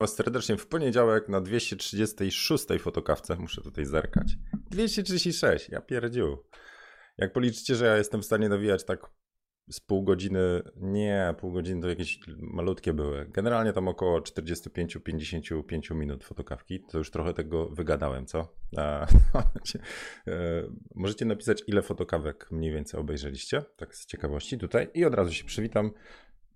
was serdecznie w poniedziałek na 236 fotokawce. Muszę tutaj zerkać. 236, ja pierdziu. Jak policzycie, że ja jestem w stanie nawijać tak z pół godziny, nie, pół godziny to jakieś malutkie były. Generalnie tam około 45-55 minut fotokawki. To już trochę tego wygadałem, co? A, e, możecie napisać, ile fotokawek mniej więcej obejrzeliście, tak z ciekawości tutaj. I od razu się przywitam.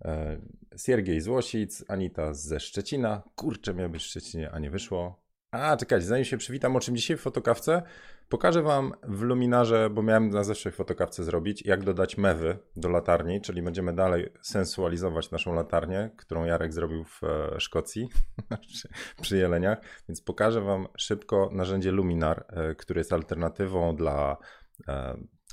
E, Siergiej z Anita ze Szczecina. Kurczę, miał być w Szczecinie, a nie wyszło. A, czekajcie, zanim się przywitam, o czym dzisiaj w fotokawce, pokażę Wam w luminarze, bo miałem na zeszłej fotokawce zrobić, jak dodać mewy do latarni, czyli będziemy dalej sensualizować naszą latarnię, którą Jarek zrobił w e, Szkocji przy jeleniach, więc pokażę Wam szybko narzędzie Luminar, e, które jest alternatywą dla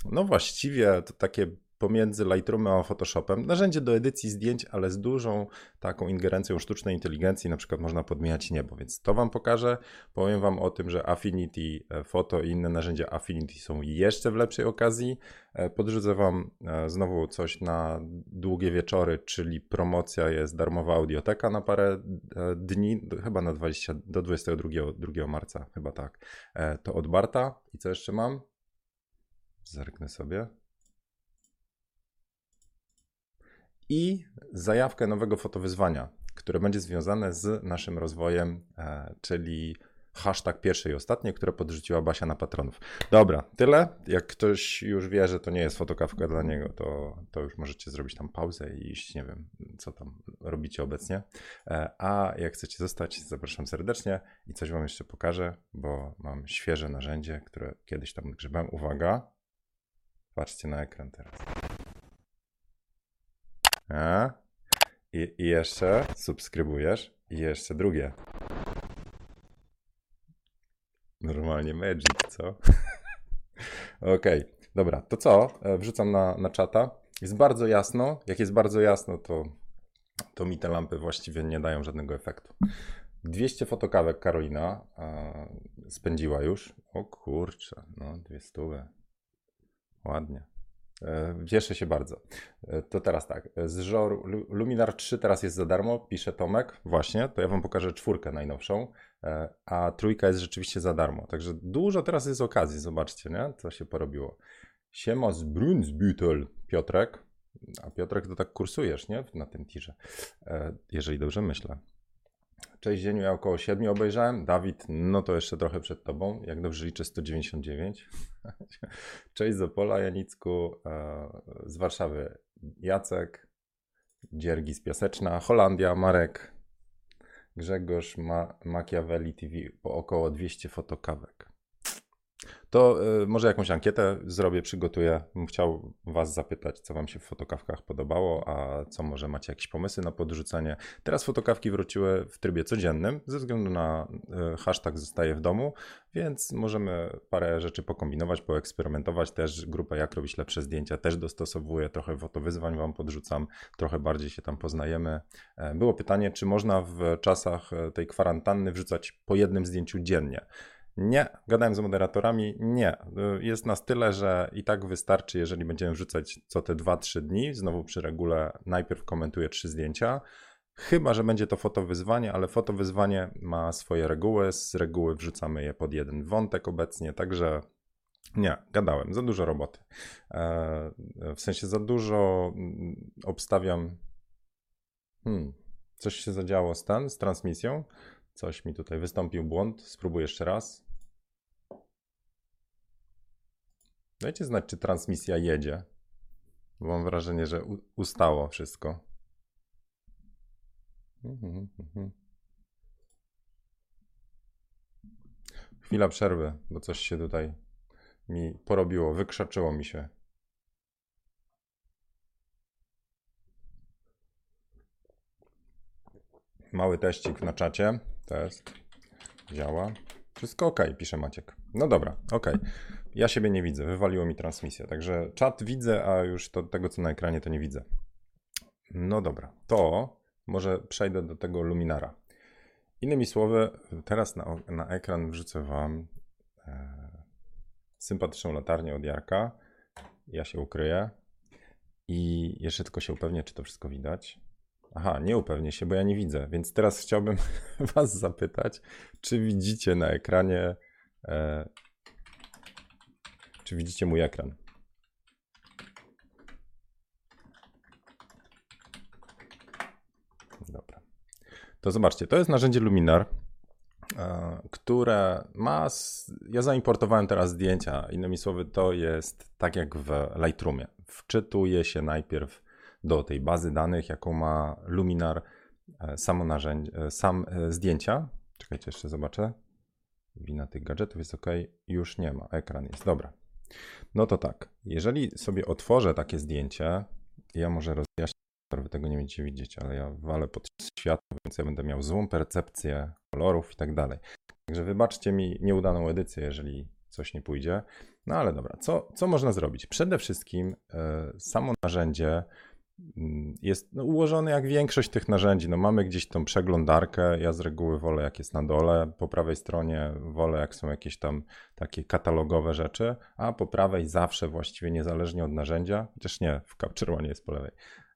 no właściwie to takie pomiędzy Lightroomem a Photoshopem. Narzędzie do edycji zdjęć, ale z dużą taką ingerencją sztucznej inteligencji, na przykład można podmieniać niebo, więc to Wam pokażę. Powiem Wam o tym, że Affinity e, Photo i inne narzędzia Affinity są jeszcze w lepszej okazji. E, podrzucę Wam e, znowu coś na długie wieczory, czyli promocja jest darmowa audioteka na parę dni, chyba na 20, do 22 2 marca, chyba tak. To od Barta. I co jeszcze mam? Zerknę sobie. I zajawkę nowego fotowyzwania, które będzie związane z naszym rozwojem, e, czyli hashtag pierwsze i ostatnie, które podrzuciła Basia na patronów. Dobra, tyle. Jak ktoś już wie, że to nie jest fotokawka dla niego, to, to już możecie zrobić tam pauzę i iść, nie wiem, co tam robicie obecnie. E, a jak chcecie zostać, zapraszam serdecznie i coś wam jeszcze pokażę, bo mam świeże narzędzie, które kiedyś tam grzebałem. Uwaga, patrzcie na ekran teraz. A? I, I jeszcze subskrybujesz. I jeszcze drugie. Normalnie magic, co? Okej, okay. dobra, to co? E, wrzucam na, na czata. Jest bardzo jasno. Jak jest bardzo jasno, to, to mi te lampy właściwie nie dają żadnego efektu. 200 fotokawek Karolina e, spędziła już. O kurczę, no dwie stówy. Ładnie. E, cieszę się bardzo. E, to teraz tak, z żoru Luminar 3 teraz jest za darmo, pisze Tomek, właśnie, to ja wam pokażę czwórkę najnowszą, e, a trójka jest rzeczywiście za darmo, także dużo teraz jest okazji, zobaczcie, nie, co się porobiło. Siema z Brunsbüttel, Piotrek, a Piotrek to tak kursujesz, nie, na tym tirze, jeżeli dobrze myślę. Cześć Dzieniu, ja około 7 obejrzałem. Dawid, no to jeszcze trochę przed tobą. Jak dobrze liczę, 199. Cześć z Opola, Janicku. E, z Warszawy Jacek. Dziergi z Piaseczna. Holandia, Marek. Grzegorz Ma Machiavelli TV po około 200 fotokawek to y, może jakąś ankietę zrobię, przygotuję. Chciał Was zapytać, co Wam się w fotokawkach podobało, a co może macie jakieś pomysły na podrzucenie. Teraz fotokawki wróciły w trybie codziennym, ze względu na y, hashtag zostaje w domu, więc możemy parę rzeczy pokombinować, poeksperymentować. Też grupę Jak robić lepsze zdjęcia też dostosowuję, trochę fotowyzwań Wam podrzucam, trochę bardziej się tam poznajemy. E, było pytanie, czy można w czasach e, tej kwarantanny wrzucać po jednym zdjęciu dziennie. Nie, gadałem z moderatorami, nie. Jest nas tyle, że i tak wystarczy, jeżeli będziemy wrzucać co te 2-3 dni. Znowu przy regule najpierw komentuję trzy zdjęcia. Chyba, że będzie to fotowyzwanie, ale fotowyzwanie ma swoje reguły. Z reguły wrzucamy je pod jeden wątek obecnie, także nie, gadałem, za dużo roboty. E, w sensie za dużo mm, obstawiam. Hmm, coś się zadziało z ten, z transmisją. Coś mi tutaj wystąpił błąd. Spróbuję jeszcze raz. Dajcie znać, czy transmisja jedzie. Mam wrażenie, że ustało wszystko. Mhm, mhm. Chwila przerwy, bo coś się tutaj mi porobiło, wykrzaczyło mi się. Mały teścik na czacie. Test. Działa. Wszystko ok, pisze Maciek. No dobra, ok. Ja siebie nie widzę, wywaliło mi transmisję. Także czat widzę, a już to, tego, co na ekranie, to nie widzę. No dobra, to może przejdę do tego luminara. Innymi słowy, teraz na, na ekran wrzucę Wam e, sympatyczną latarnię od Jarka. Ja się ukryję i jeszcze tylko się upewnię, czy to wszystko widać. Aha, nie upewnię się, bo ja nie widzę. Więc teraz chciałbym Was zapytać, czy widzicie na ekranie. E, czy widzicie mój ekran? Dobra. To zobaczcie, to jest narzędzie Luminar, e, które ma. Ja zaimportowałem teraz zdjęcia. Innymi słowy, to jest tak jak w Lightroomie. Wczytuje się najpierw do tej bazy danych, jaką ma Luminar, e, samo narzędzie, e, sam zdjęcia. Czekajcie, jeszcze zobaczę. Wina tych gadżetów jest ok. Już nie ma. Ekran jest. Dobra. No to tak. Jeżeli sobie otworzę takie zdjęcie, ja może rozjaśnię wy tego nie będziecie widzieć, ale ja walę pod światło, więc ja będę miał złą percepcję kolorów i tak dalej. Także wybaczcie mi nieudaną edycję, jeżeli coś nie pójdzie. No ale dobra, co, co można zrobić? Przede wszystkim e, samo narzędzie jest no, ułożone jak większość tych narzędzi. No, mamy gdzieś tą przeglądarkę. Ja z reguły wolę, jak jest na dole. Po prawej stronie wolę, jak są jakieś tam takie katalogowe rzeczy, a po prawej zawsze właściwie niezależnie od narzędzia, chociaż nie, w Capture One jest po lewej,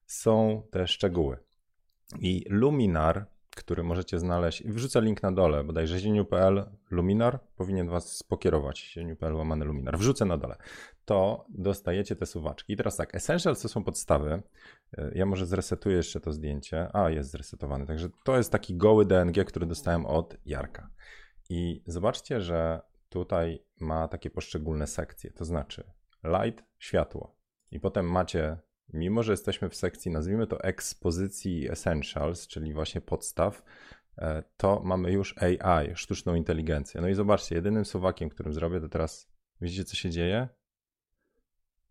są te szczegóły. I Luminar, który możecie znaleźć, wrzucę link na dole, bodajże zieniu.pl Luminar powinien Was pokierować, zieniu.pl łamany Luminar, wrzucę na dole, to dostajecie te suwaczki. I teraz tak, Essentials to są podstawy, ja może zresetuję jeszcze to zdjęcie, a jest zresetowany, także to jest taki goły DNG, który dostałem od Jarka. I zobaczcie, że tutaj ma takie poszczególne sekcje, to znaczy light, światło. I potem macie mimo że jesteśmy w sekcji, nazwijmy to ekspozycji essentials, czyli właśnie podstaw, e, to mamy już AI, sztuczną inteligencję. No i zobaczcie, jedynym suwakiem, którym zrobię, to teraz widzicie, co się dzieje?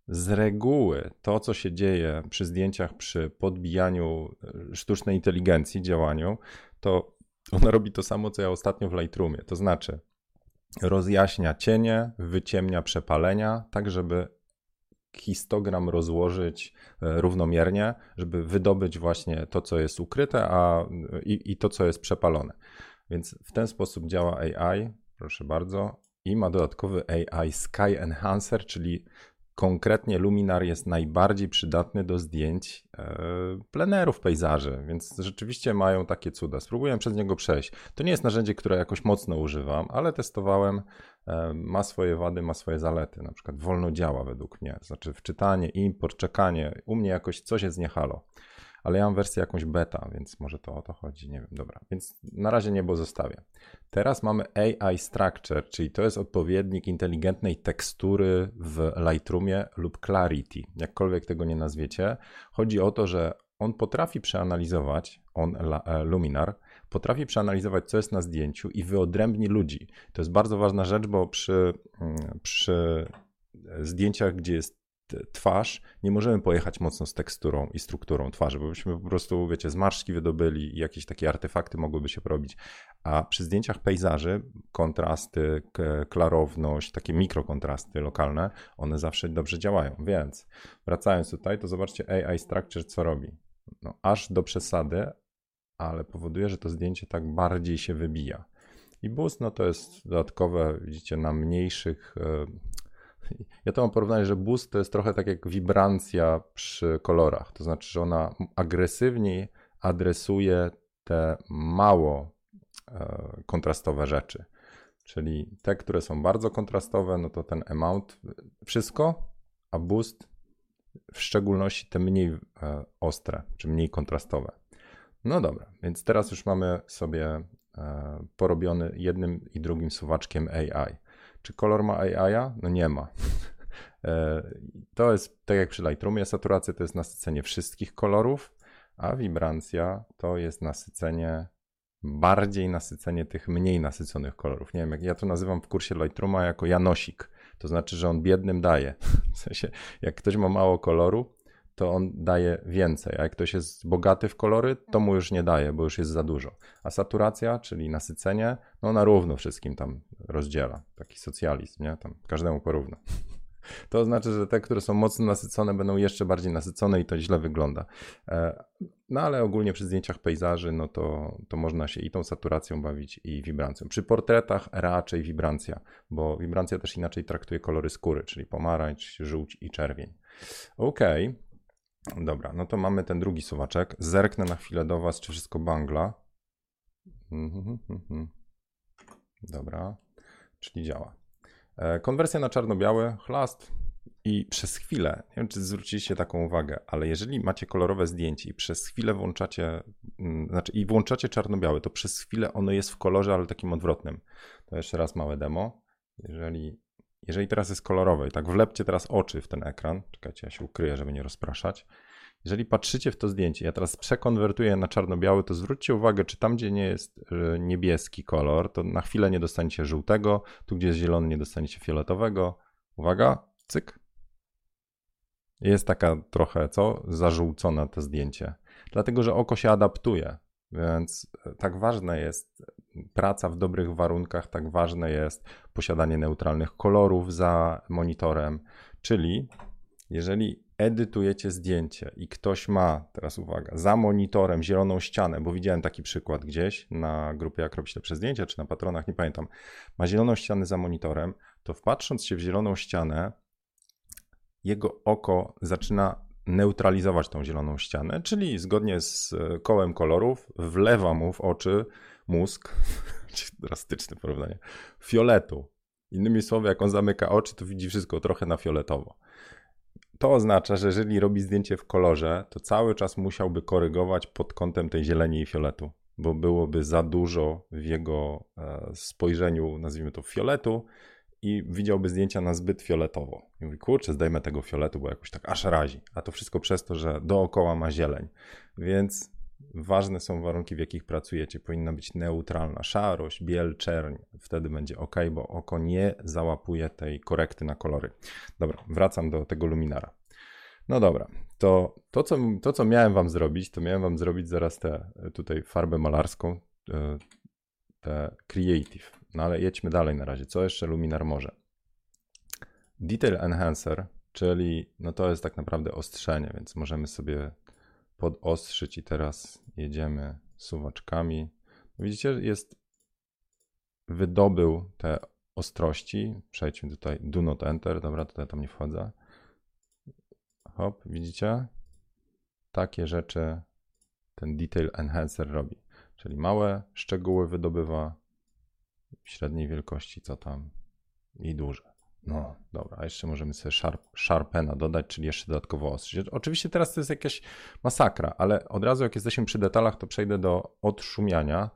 Z reguły to, co się dzieje przy zdjęciach, przy podbijaniu e, sztucznej inteligencji, działaniu, to ona robi to samo, co ja ostatnio w Lightroomie. To znaczy, rozjaśnia cienie, wyciemnia przepalenia, tak żeby histogram rozłożyć e, równomiernie, żeby wydobyć właśnie to, co jest ukryte, a i, i to, co jest przepalone. Więc w ten sposób działa AI, proszę bardzo, i ma dodatkowy AI Sky Enhancer, czyli Konkretnie Luminar jest najbardziej przydatny do zdjęć e, plenerów pejzaży, więc rzeczywiście mają takie cuda. Spróbuję przez niego przejść. To nie jest narzędzie, które jakoś mocno używam, ale testowałem. Ma swoje wady, ma swoje zalety. Na przykład wolno działa według mnie. Znaczy wczytanie, import, czekanie. U mnie jakoś coś jest nie halo ale ja mam wersję jakąś beta, więc może to o to chodzi, nie wiem, dobra. Więc na razie niebo zostawię. Teraz mamy AI Structure, czyli to jest odpowiednik inteligentnej tekstury w Lightroomie lub Clarity, jakkolwiek tego nie nazwiecie. Chodzi o to, że on potrafi przeanalizować, on e, Luminar, potrafi przeanalizować, co jest na zdjęciu i wyodrębni ludzi. To jest bardzo ważna rzecz, bo przy, mm, przy zdjęciach, gdzie jest twarz, nie możemy pojechać mocno z teksturą i strukturą twarzy, bo byśmy po prostu, wiecie, zmarszczki wydobyli i jakieś takie artefakty mogłyby się porobić. A przy zdjęciach pejzaży kontrasty, klarowność, takie mikrokontrasty lokalne, one zawsze dobrze działają. Więc wracając tutaj, to zobaczcie AI Structure co robi. No, aż do przesady, ale powoduje, że to zdjęcie tak bardziej się wybija. I boost, no to jest dodatkowe, widzicie, na mniejszych e, ja to mam porównanie, że boost to jest trochę tak jak wibrancja przy kolorach. To znaczy, że ona agresywniej adresuje te mało e, kontrastowe rzeczy. Czyli te, które są bardzo kontrastowe, no to ten amount wszystko, a boost w szczególności te mniej e, ostre, czy mniej kontrastowe. No dobra, więc teraz już mamy sobie e, porobiony jednym i drugim suwaczkiem AI. Czy kolor ma AI? No nie ma. E, to jest tak jak przy Lightroomie, saturacja to jest nasycenie wszystkich kolorów, a wibrancja to jest nasycenie, bardziej nasycenie tych mniej nasyconych kolorów. Nie wiem, jak ja to nazywam w kursie Lightrooma jako Janosik. To znaczy, że on biednym daje. W sensie, jak ktoś ma mało koloru, to on daje więcej, a jak ktoś jest bogaty w kolory, to mu już nie daje, bo już jest za dużo. A saturacja, czyli nasycenie, no na równo wszystkim tam rozdziela. Taki socjalizm, nie? Tam każdemu porówno. To znaczy, że te, które są mocno nasycone, będą jeszcze bardziej nasycone i to źle wygląda. E, no ale ogólnie przy zdjęciach pejzaży, no to, to można się i tą saturacją bawić, i wibrancją. Przy portretach raczej wibrancja, bo wibrancja też inaczej traktuje kolory skóry, czyli pomarańcz, żółć i czerwień. Okej. Okay. Dobra, no to mamy ten drugi suwaczek. Zerknę na chwilę do Was, czy wszystko bangla. Mhm, mhm. Dobra, czyli działa. E, konwersja na czarno-biały, chlast i przez chwilę, nie wiem czy zwróciliście taką uwagę, ale jeżeli macie kolorowe zdjęcie i przez chwilę włączacie, mm, znaczy i włączacie czarno-białe, to przez chwilę ono jest w kolorze, ale takim odwrotnym. To jeszcze raz małe demo. Jeżeli, jeżeli teraz jest kolorowe i tak wlepcie teraz oczy w ten ekran, czekajcie, ja się ukryję, żeby nie rozpraszać. Jeżeli patrzycie w to zdjęcie, ja teraz przekonwertuję na czarno-biały, to zwróćcie uwagę, czy tam, gdzie nie jest e, niebieski kolor, to na chwilę nie dostaniecie żółtego, tu, gdzie jest zielony, nie dostaniecie fioletowego. Uwaga, cyk. Jest taka trochę, co? Zażółcona to zdjęcie. Dlatego, że oko się adaptuje, więc e, tak ważne jest praca w dobrych warunkach, tak ważne jest posiadanie neutralnych kolorów za monitorem, czyli jeżeli edytujecie zdjęcie i ktoś ma, teraz uwaga, za monitorem zieloną ścianę, bo widziałem taki przykład gdzieś na grupie Jak robić lepsze zdjęcia, czy na patronach, nie pamiętam, ma zieloną ścianę za monitorem, to wpatrząc się w zieloną ścianę, jego oko zaczyna neutralizować tą zieloną ścianę, czyli zgodnie z e, kołem kolorów wlewa mu w oczy mózg, drastyczne porównanie, fioletu. Innymi słowy, jak on zamyka oczy, to widzi wszystko trochę na fioletowo. To oznacza, że jeżeli robi zdjęcie w kolorze, to cały czas musiałby korygować pod kątem tej zieleni i fioletu, bo byłoby za dużo w jego e, spojrzeniu, nazwijmy to fioletu, i widziałby zdjęcia na zbyt fioletowo. I mówi, kurczę, zdejmę tego fioletu, bo jakoś tak aż razi. A to wszystko przez to, że dookoła ma zieleń. Więc ważne są warunki, w jakich pracujecie. Powinna być neutralna szarość, biel, czerń. Wtedy będzie ok, bo oko nie załapuje tej korekty na kolory. Dobra, wracam do tego luminara. No dobra, to, to, co, to co miałem wam zrobić, to miałem wam zrobić zaraz tę tutaj farbę malarską, te Creative. No ale jedźmy dalej na razie. Co jeszcze Luminar może? Detail Enhancer, czyli no to jest tak naprawdę ostrzenie, więc możemy sobie podostrzyć i teraz jedziemy suwaczkami. Widzicie, jest wydobył te ostrości. Przejdźmy tutaj do not enter. Dobra, tutaj tam nie wchodzę. Hop, widzicie? Takie rzeczy ten detail enhancer robi. Czyli małe szczegóły wydobywa średniej wielkości, co tam i duże. No, dobra, a jeszcze możemy sobie sharp, sharpena dodać, czyli jeszcze dodatkowo ostrzyć. Oczywiście teraz to jest jakaś masakra, ale od razu jak jesteśmy przy detalach, to przejdę do odszumiania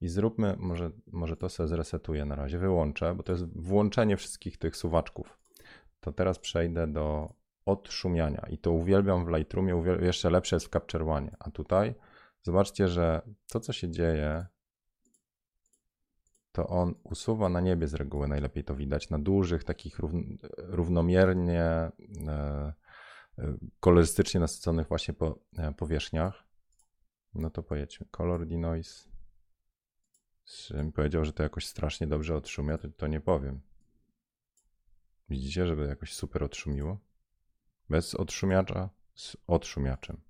i zróbmy, może, może to sobie zresetuję na razie, wyłączę, bo to jest włączenie wszystkich tych suwaczków. To teraz przejdę do odszumiania i to uwielbiam w Lightroomie, uwielbiam, jeszcze lepsze jest w Capture One, a tutaj zobaczcie, że to co się dzieje to on usuwa na niebie z reguły, najlepiej to widać, na dużych, takich równomiernie, e, e, kolorystycznie nasyconych właśnie po, e, powierzchniach. No to pojedźmy. Color denoise. Żebym powiedział, że to jakoś strasznie dobrze odszumia, to, to nie powiem. Widzicie, żeby jakoś super odszumiło? Bez odszumiacza, z odszumiaczem.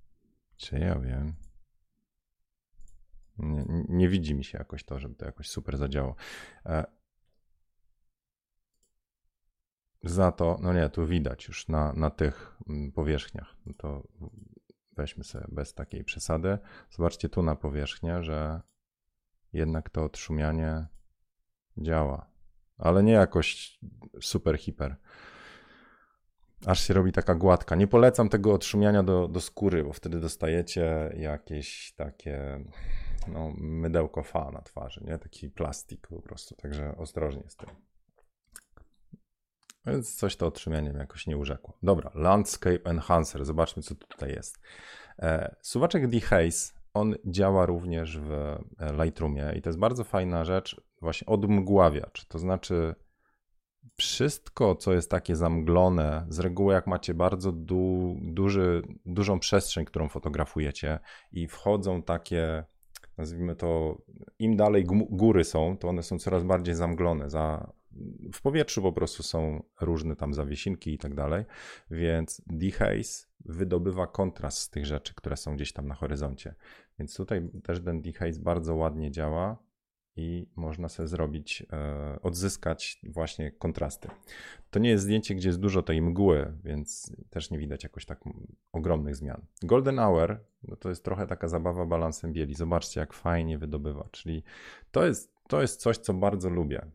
Czy ja wiem? Nie, nie, widzi mi się jakoś to, żeby to jakoś super zadziałało. E, za to, no nie, tu widać już na, na tych mm, powierzchniach. No to weźmy sobie bez takiej przesady. Zobaczcie tu na powierzchnię, że jednak to odszumianie działa, ale nie jakoś super hiper. Aż się robi taka gładka. Nie polecam tego odszumiania do, do skóry, bo wtedy dostajecie jakieś takie no, mydełko fa na twarzy, nie? Taki plastik po prostu, także ostrożnie z tym. Więc coś to otrzymianiem jakoś nie urzekło. Dobra, Landscape Enhancer, zobaczmy co tutaj jest. E, suwaczek Dehaze, on działa również w e, Lightroomie i to jest bardzo fajna rzecz, właśnie odmgławiacz, to znaczy wszystko, co jest takie zamglone, z reguły jak macie bardzo du, duży, dużą przestrzeń, którą fotografujecie i wchodzą takie nazwijmy to, im dalej góry są, to one są coraz bardziej zamglone. Za, w powietrzu po prostu są różne tam zawiesinki i tak dalej, więc dehaze wydobywa kontrast z tych rzeczy, które są gdzieś tam na horyzoncie. Więc tutaj też ten dehaze bardzo ładnie działa i można sobie zrobić, e, odzyskać właśnie kontrasty. To nie jest zdjęcie, gdzie jest dużo tej mgły, więc też nie widać jakoś tak ogromnych zmian. Golden Hour no to jest trochę taka zabawa balansem bieli. Zobaczcie, jak fajnie wydobywa. Czyli to jest, to jest coś, co bardzo lubię.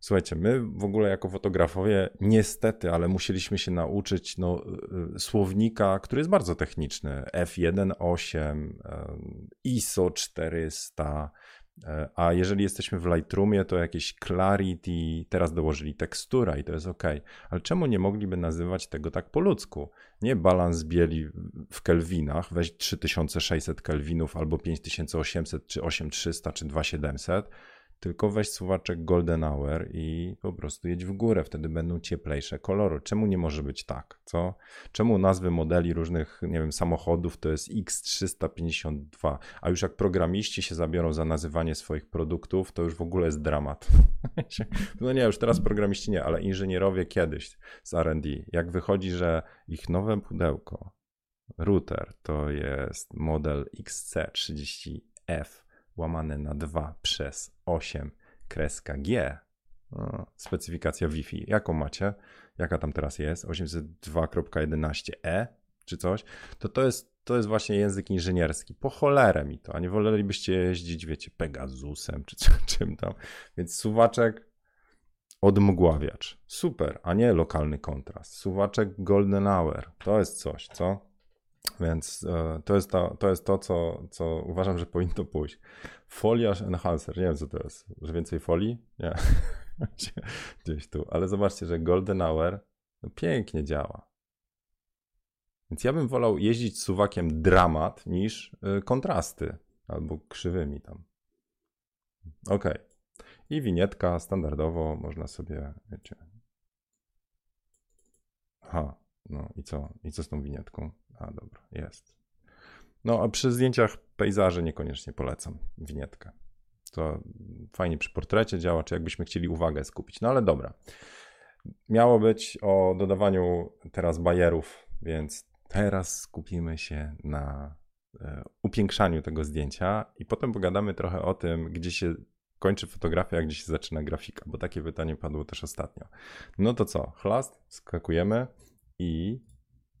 Słuchajcie, my w ogóle jako fotografowie, niestety, ale musieliśmy się nauczyć no, y, y, słownika, który jest bardzo techniczny. F1.8, ISO 400, e, a jeżeli jesteśmy w Lightroomie, to jakieś Clarity, teraz dołożyli tekstura i to jest ok. Ale czemu nie mogliby nazywać tego tak po ludzku? Nie balans bieli w kelwinach, weź 3600 kelwinów albo 5800 czy 8300 czy 2700 tylko weź suwaczek Golden Hour i po prostu jedź w górę, wtedy będą cieplejsze kolory. Czemu nie może być tak, co? Czemu nazwy modeli różnych, nie wiem, samochodów to jest X352, a już jak programiści się zabiorą za nazywanie swoich produktów, to już w ogóle jest dramat. no nie, już teraz programiści nie, ale inżynierowie kiedyś z R&D, jak wychodzi, że ich nowe pudełko, router, to jest model XC30F, łamane na 2 przez 8 kreska G. No, specyfikacja Wi-Fi. Jaką macie? Jaka tam teraz jest? 802.11e czy coś? To to jest, to jest właśnie język inżynierski. Po cholerę mi to, a nie wolelibyście jeździć, wiecie, Pegasusem czy czym tam. Więc suwaczek odmgławiacz. Super, a nie lokalny kontrast. Suwaczek Golden Hour. To jest coś, co? Więc e, to jest to, to, jest to co, co uważam, że powinno pójść. Foliarz enhancer, nie wiem co to jest, że więcej folii? Nie, gdzieś tu. Ale zobaczcie, że Golden Hour no, pięknie działa. Więc ja bym wolał jeździć suwakiem dramat niż y, kontrasty albo krzywymi tam. Ok. I winietka standardowo można sobie, wiecie. Aha, no i co? I co z tą winietką? A dobra, jest. No a przy zdjęciach pejzaży niekoniecznie polecam winietkę. To fajnie przy portrecie działa, czy jakbyśmy chcieli uwagę skupić. No ale dobra. Miało być o dodawaniu teraz bajerów, więc teraz skupimy się na e, upiększaniu tego zdjęcia i potem pogadamy trochę o tym, gdzie się kończy fotografia, gdzie się zaczyna grafika, bo takie pytanie padło też ostatnio. No to co? Chlast, skakujemy i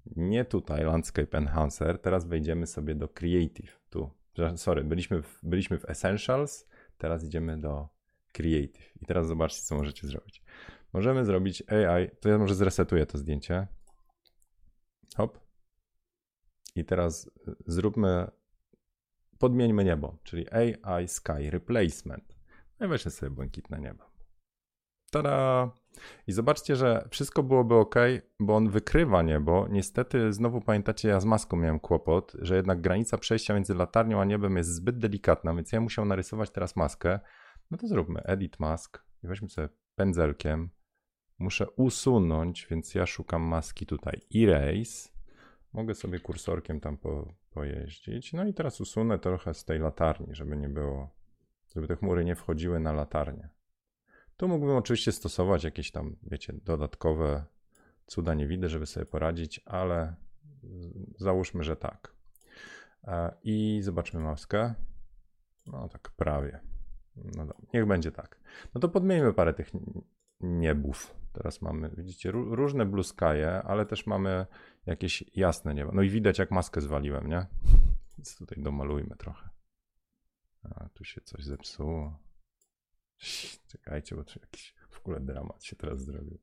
nie tutaj Landscape Enhancer, teraz wejdziemy sobie do Creative. Tu, sorry, byliśmy w, byliśmy w Essentials, teraz idziemy do Creative. I teraz zobaczcie, co możecie zrobić. Możemy zrobić AI, to ja może zresetuję to zdjęcie. Hop. I teraz zróbmy, podmieńmy niebo, czyli AI Sky Replacement. No i weźmy sobie błękitne niebo. Tada! I zobaczcie, że wszystko byłoby ok, bo on wykrywa niebo. Niestety, znowu pamiętacie, ja z maską miałem kłopot, że jednak granica przejścia między latarnią a niebem jest zbyt delikatna, więc ja musiał narysować teraz maskę. No to zróbmy edit mask i weźmy sobie pędzelkiem. Muszę usunąć, więc ja szukam maski tutaj erase. Mogę sobie kursorkiem tam po, pojeździć. No i teraz usunę trochę z tej latarni, żeby nie było, żeby te chmury nie wchodziły na latarnię. Tu mógłbym oczywiście stosować jakieś tam, wiecie, dodatkowe cuda nie widzę, żeby sobie poradzić, ale załóżmy, że tak. E, I zobaczmy maskę. No tak prawie. No dobra, niech będzie tak. No to podmieńmy parę tych niebów. Teraz mamy, widzicie, różne bluskaje, ale też mamy jakieś jasne niebo. No i widać, jak maskę zwaliłem, nie? Więc tutaj domalujmy trochę. A, tu się coś zepsuło. Czekajcie, bo to jakiś w ogóle dramat się teraz zrobił.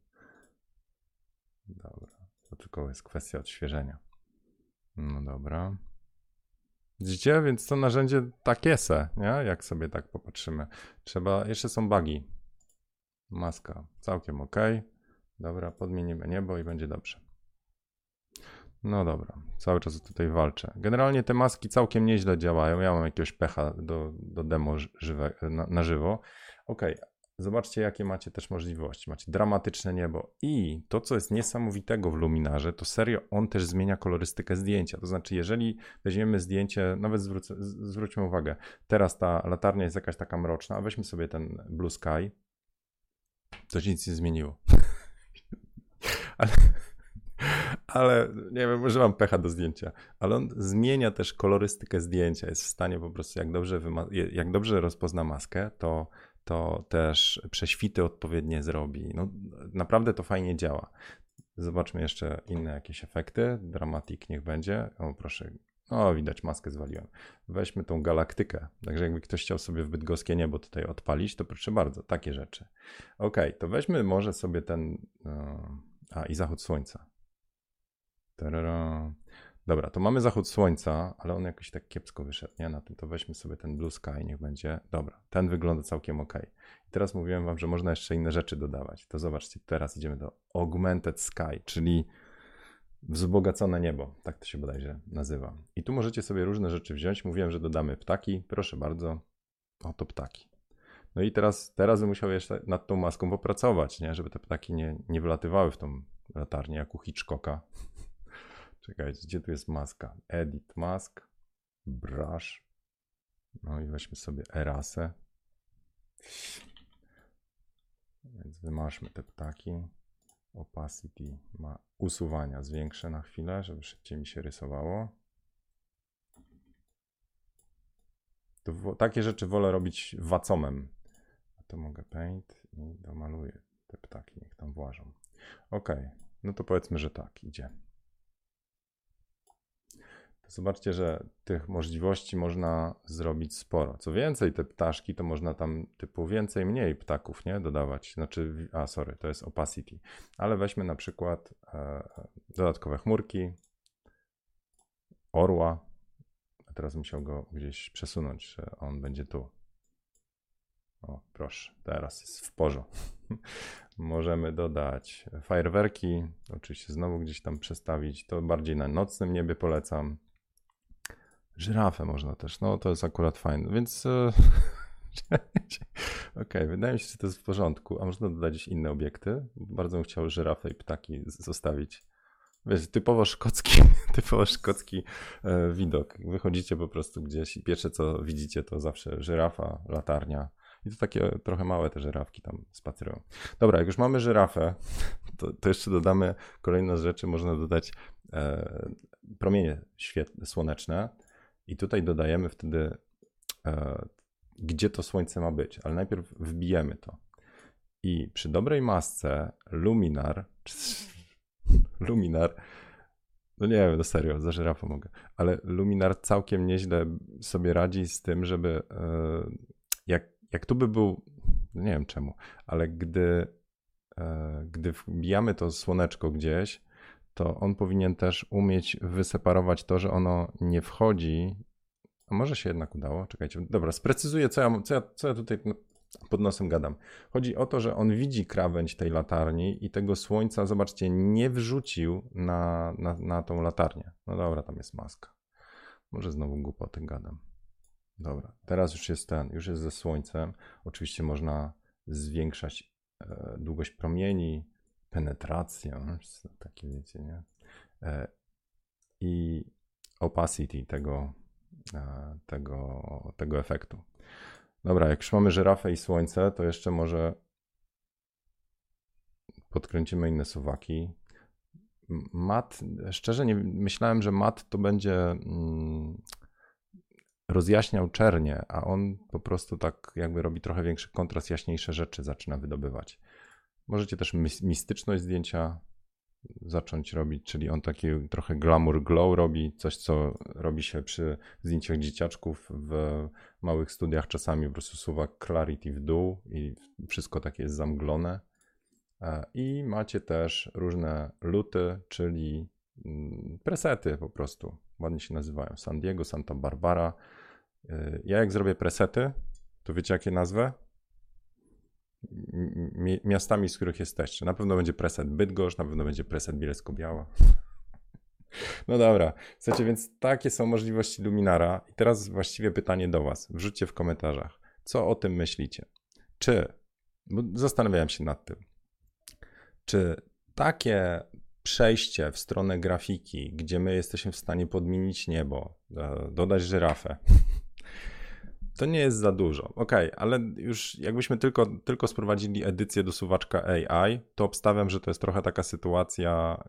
Dobra, to tylko jest kwestia odświeżenia. No dobra. Widzicie, więc to narzędzie takie se, nie? Jak sobie tak popatrzymy. Trzeba, jeszcze są bugi. Maska całkiem ok. Dobra, podmienimy niebo i będzie dobrze. No dobra, cały czas tutaj walczę. Generalnie te maski całkiem nieźle działają. Ja mam jakiegoś pecha do, do demo żywe, na, na żywo. Ok, zobaczcie, jakie macie też możliwości. Macie dramatyczne niebo i to, co jest niesamowitego w luminarze, to serio on też zmienia kolorystykę zdjęcia. To znaczy, jeżeli weźmiemy zdjęcie, nawet zwrócę, zwróćmy uwagę, teraz ta latarnia jest jakaś taka mroczna, a weźmy sobie ten blue sky, to się nic nie zmieniło. ale, ale nie wiem, może mam pecha do zdjęcia, ale on zmienia też kolorystykę zdjęcia. Jest w stanie po prostu, jak dobrze, jak dobrze rozpozna maskę, to, to też prześwity odpowiednie zrobi. No, naprawdę to fajnie działa. Zobaczmy jeszcze inne jakieś efekty. Dramatik niech będzie. O, proszę. O, widać, maskę zwaliłem. Weźmy tą galaktykę. Także jakby ktoś chciał sobie w bydgoskie niebo tutaj odpalić, to proszę bardzo, takie rzeczy. Ok, to weźmy może sobie ten... E, a, i zachód słońca. Tarara. Dobra, to mamy zachód słońca, ale on jakoś tak kiepsko wyszedł, nie? Na tym to weźmy sobie ten blue sky, niech będzie. Dobra, ten wygląda całkiem ok. I teraz mówiłem wam, że można jeszcze inne rzeczy dodawać. To zobaczcie, teraz idziemy do augmented sky, czyli wzbogacone niebo, tak to się bodajże nazywa. I tu możecie sobie różne rzeczy wziąć. Mówiłem, że dodamy ptaki, proszę bardzo. Oto ptaki. No i teraz, teraz bym musiał jeszcze nad tą maską popracować, nie? żeby te ptaki nie, nie wylatywały w tą latarnię jak u Hitchcocka. Czekajcie, gdzie tu jest maska? Edit mask, brush. No i weźmy sobie erasę. Więc wymaszmy te ptaki. Opacity ma usuwania zwiększę na chwilę, żeby szybciej mi się rysowało. To takie rzeczy wolę robić wacomem. A to mogę paint i domaluję te ptaki, niech tam włażą. Ok, no to powiedzmy, że tak, idzie. Zobaczcie, że tych możliwości można zrobić sporo. Co więcej, te ptaszki to można tam typu więcej, mniej ptaków, nie? Dodawać. Znaczy, a sorry, to jest opacity. Ale weźmy na przykład e, dodatkowe chmurki, orła. Teraz musiał go gdzieś przesunąć, że on będzie tu. O, proszę, teraz jest w porządku. Możemy dodać fajerwerki, oczywiście znowu gdzieś tam przestawić. To bardziej na nocnym niebie polecam. Żyrafę można też, no to jest akurat fajne, więc e, okej, okay, wydaje mi się, że to jest w porządku, a można dodać inne obiekty. Bardzo bym chciał żyrafę i ptaki zostawić. Wiesz, typowo szkocki, typowo szkocki e, widok. Wychodzicie po prostu gdzieś i pierwsze co widzicie to zawsze żyrafa, latarnia. I to takie trochę małe te żyrawki tam spacerują. Dobra, jak już mamy żyrafę, to, to jeszcze dodamy kolejną z rzeczy. Można dodać e, promienie świetne, słoneczne. I tutaj dodajemy wtedy, e, gdzie to słońce ma być, ale najpierw wbijemy to. I przy dobrej masce luminar, luminar, no nie wiem, no serio, za żyrafą mogę, ale luminar całkiem nieźle sobie radzi z tym, żeby e, jak, jak tu by był, nie wiem czemu, ale gdy, e, gdy wbijamy to słoneczko gdzieś, to on powinien też umieć wyseparować to, że ono nie wchodzi. A może się jednak udało? Czekajcie. Dobra, sprecyzuję, co ja, co ja, co ja tutaj pod nosem gadam. Chodzi o to, że on widzi krawędź tej latarni i tego słońca, zobaczcie, nie wrzucił na, na, na tą latarnię. No dobra, tam jest maska. Może znowu głupoty gadam. Dobra, teraz już jest ten, już jest ze słońcem. Oczywiście można zwiększać e, długość promieni, penetracja, takie wiecie, nie? E, I opacity tego, e, tego, tego efektu. Dobra, jak już mamy żyrafę i słońce, to jeszcze może podkręcimy inne suwaki. Mat, szczerze nie myślałem, że mat to będzie mm, rozjaśniał czernie, a on po prostu tak jakby robi trochę większy kontrast, jaśniejsze rzeczy zaczyna wydobywać. Możecie też mistyczność zdjęcia zacząć robić, czyli on taki trochę glamour glow robi, coś co robi się przy zdjęciach dzieciaczków w małych studiach, czasami po prostu suwa clarity w dół i wszystko takie jest zamglone. E, I macie też różne luty, czyli mm, presety po prostu, ładnie się nazywają, San Diego, Santa Barbara. E, ja jak zrobię presety, to wiecie jakie nazwę? Miastami, z których jesteście. Na pewno będzie preset Bydgoszcz, na pewno będzie preset Bielsko-Biała. No dobra, słuchajcie, więc takie są możliwości Luminara. I teraz właściwie pytanie do Was. Wrzućcie w komentarzach, co o tym myślicie. Czy, bo zastanawiałem się nad tym, czy takie przejście w stronę grafiki, gdzie my jesteśmy w stanie podmienić niebo, dodać żyrafę, To nie jest za dużo. Ok, ale już jakbyśmy tylko, tylko sprowadzili edycję do suwaczka AI, to obstawiam, że to jest trochę taka sytuacja,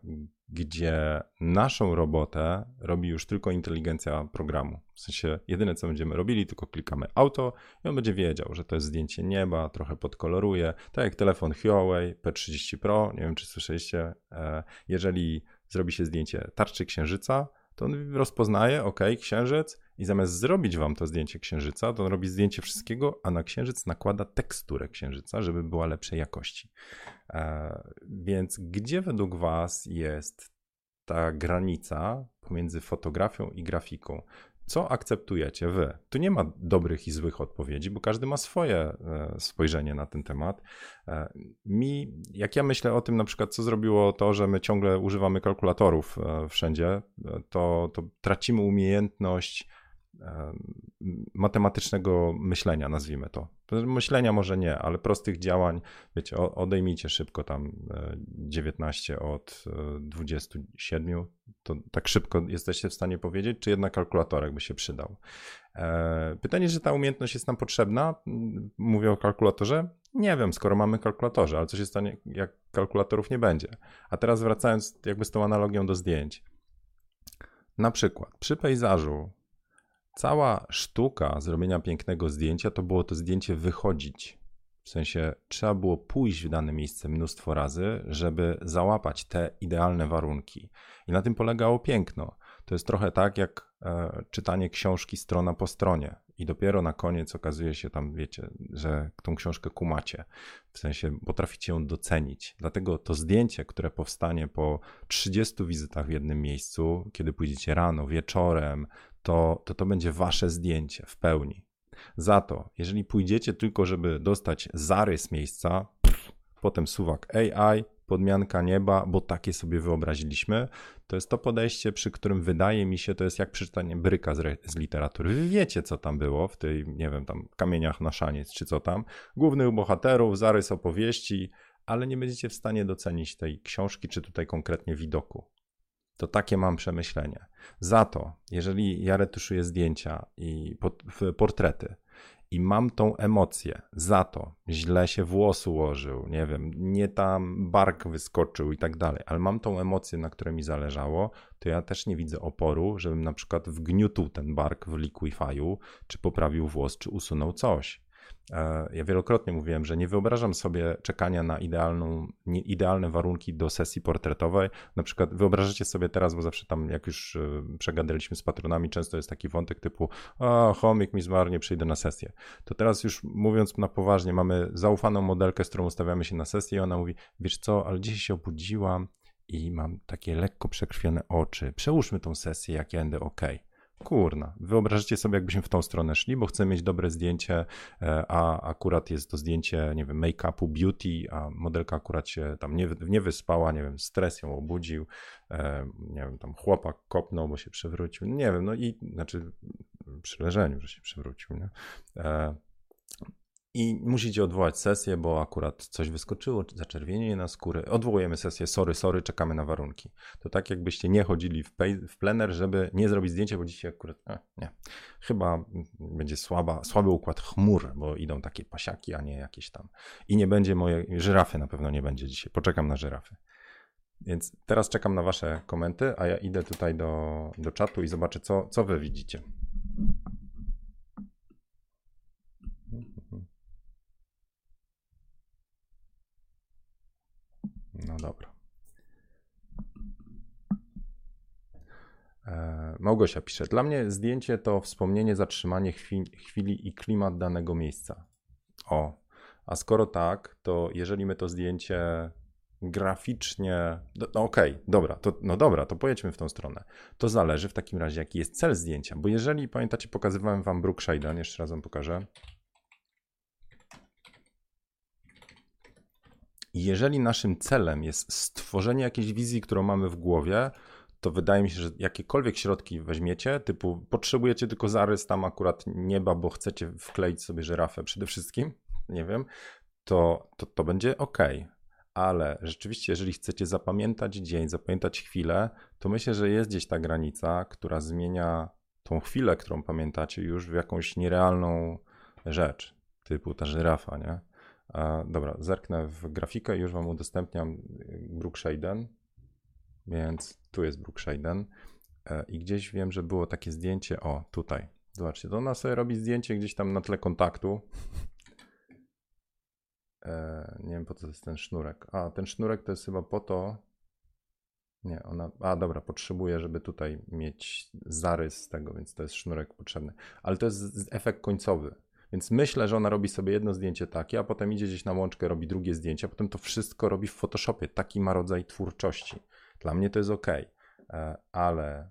gdzie naszą robotę robi już tylko inteligencja programu. W sensie jedyne co będziemy robili, tylko klikamy auto i on będzie wiedział, że to jest zdjęcie nieba, trochę podkoloruje. Tak jak telefon Huawei P30 Pro, nie wiem czy słyszeliście, e, jeżeli zrobi się zdjęcie tarczy księżyca, to on rozpoznaje, ok, księżyc, i zamiast zrobić wam to zdjęcie księżyca, to on robi zdjęcie wszystkiego, a na księżyc nakłada teksturę księżyca, żeby była lepszej jakości. E, więc gdzie według was jest ta granica pomiędzy fotografią i grafiką? Co akceptujecie wy? Tu nie ma dobrych i złych odpowiedzi, bo każdy ma swoje e, spojrzenie na ten temat. E, mi, jak ja myślę o tym, na przykład, co zrobiło to, że my ciągle używamy kalkulatorów e, wszędzie, to, to tracimy umiejętność matematycznego myślenia, nazwijmy to. Myślenia może nie, ale prostych działań, wiecie, odejmijcie szybko tam 19 od 27, to tak szybko jesteście w stanie powiedzieć, czy jednak kalkulatorek by się przydał. E, pytanie, czy ta umiejętność jest nam potrzebna? Mówię o kalkulatorze. Nie wiem, skoro mamy kalkulatorze, ale co się stanie, jak kalkulatorów nie będzie. A teraz wracając jakby z tą analogią do zdjęć. Na przykład przy pejzażu cała sztuka zrobienia pięknego zdjęcia to było to zdjęcie wychodzić. W sensie trzeba było pójść w dane miejsce mnóstwo razy, żeby załapać te idealne warunki. I na tym polegało piękno. To jest trochę tak jak e, czytanie książki strona po stronie. I dopiero na koniec okazuje się tam, wiecie, że tą książkę kumacie. W sensie potraficie ją docenić. Dlatego to zdjęcie, które powstanie po 30 wizytach w jednym miejscu, kiedy pójdziecie rano, wieczorem, to to, to będzie wasze zdjęcie w pełni. Za to, jeżeli pójdziecie tylko, żeby dostać zarys miejsca, pff, potem suwak AI, podmianka nieba, bo takie sobie wyobraziliśmy, to jest to podejście, przy którym wydaje mi się, to jest jak przeczytanie bryka z, z literatury. Wy wiecie, co tam było w tej, nie wiem, tam kamieniach na szaniec, czy co tam. Głównych bohaterów, zarys opowieści, ale nie będziecie w stanie docenić tej książki, czy tutaj konkretnie widoku. To takie mam przemyślenie. Za to, jeżeli ja retuszuję zdjęcia i portrety i mam tą emocję, za to źle się włos ułożył, nie wiem, nie tam bark wyskoczył i tak dalej, ale mam tą emocję, na której mi zależało, to ja też nie widzę oporu, żebym na przykład wgniótł ten bark w Liquify'u, czy poprawił włos, czy usunął coś. E, ja wielokrotnie mówiłem, że nie wyobrażam sobie czekania na idealną, idealne warunki do sesji portretowej. Na przykład wyobrażacie sobie teraz, bo zawsze tam, jak już e, przegadaliśmy z patronami, często jest taki wątek typu o, chomik mi zmarł, nie przyjdę na sesję. To teraz już mówiąc na poważnie, mamy zaufaną modelkę, z którą ustawiamy się na sesję i ona mówi, wiesz co, ale dzisiaj się obudziłam i mam takie lekko przekrwione oczy. Przełóżmy tą sesję, jak ja będę ok. Kurna, wyobraźcie sobie, jakbyśmy w tą stronę szli, bo chcemy mieć dobre zdjęcie, e, a akurat jest to zdjęcie, nie wiem, make-upu, beauty, a modelka akurat się tam nie, nie wyspała, nie wiem, stres ją obudził, e, nie wiem, tam chłopak kopnął, bo się przewrócił, nie wiem, no i znaczy przy leżeniu, że się przewrócił, nie? I musicie odwołać sesję, bo akurat coś wyskoczyło, zaczerwienienie na skóry. Odwołujemy sesję, sorry, sorry, czekamy na warunki. To tak jakbyście nie chodzili w, w plener, żeby nie zrobić zdjęcia, bo dzisiaj akurat, e, nie, chyba będzie słaba, słaby układ chmur, bo idą takie pasiaki, a nie jakieś tam. I nie będzie mojej, żyrafy na pewno nie będzie dzisiaj, poczekam na żyrafy. Więc teraz czekam na wasze komenty, a ja idę tutaj do, do czatu i zobaczę, co, co wy widzicie. No dobra. E, Małgosia pisze, dla mnie zdjęcie to wspomnienie, zatrzymanie chwili, chwili i klimat danego miejsca. O, a skoro tak, to jeżeli my to zdjęcie graficznie. No, no okej, okay, dobra, to, no dobra, to pojedźmy w tą stronę. To zależy w takim razie, jaki jest cel zdjęcia. Bo jeżeli pamiętacie, pokazywałem wam Brookshaden, jeszcze raz wam pokażę. Jeżeli naszym celem jest stworzenie jakiejś wizji, którą mamy w głowie, to wydaje mi się, że jakiekolwiek środki weźmiecie, typu potrzebujecie tylko zarys tam akurat nieba, bo chcecie wkleić sobie żyrafę przede wszystkim, nie wiem, to, to, to będzie ok. Ale rzeczywiście, jeżeli chcecie zapamiętać dzień, zapamiętać chwilę, to myślę, że jest gdzieś ta granica, która zmienia tą chwilę, którą pamiętacie, już w jakąś nierealną rzecz, typu ta żyrafa, nie? Dobra, zerknę w grafikę i już Wam udostępniam y, Brookshaden, więc tu jest Brookshaden e, i gdzieś wiem, że było takie zdjęcie, o tutaj, zobaczcie, to ona sobie robi zdjęcie gdzieś tam na tle kontaktu, e, nie wiem po co jest ten sznurek, a ten sznurek to jest chyba po to, nie, ona. A dobra, potrzebuje, żeby tutaj mieć zarys tego, więc to jest sznurek potrzebny. Ale to jest efekt końcowy. Więc myślę, że ona robi sobie jedno zdjęcie takie, a potem idzie gdzieś na łączkę, robi drugie zdjęcie, a potem to wszystko robi w Photoshopie. Taki ma rodzaj twórczości. Dla mnie to jest ok, e, ale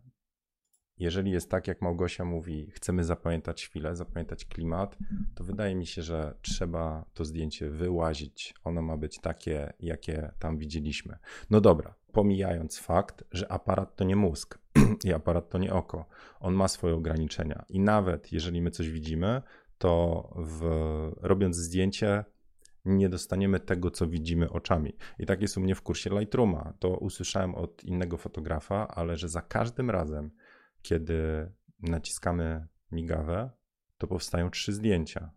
jeżeli jest tak, jak Małgosia mówi, chcemy zapamiętać chwilę, zapamiętać klimat, to wydaje mi się, że trzeba to zdjęcie wyłazić. Ono ma być takie, jakie tam widzieliśmy. No dobra, pomijając fakt, że aparat to nie mózg i aparat to nie oko. On ma swoje ograniczenia. I nawet jeżeli my coś widzimy, to w, robiąc zdjęcie, nie dostaniemy tego, co widzimy oczami. I tak jest u mnie w kursie Lightrooma. To usłyszałem od innego fotografa, ale że za każdym razem, kiedy naciskamy migawę, to powstają trzy zdjęcia.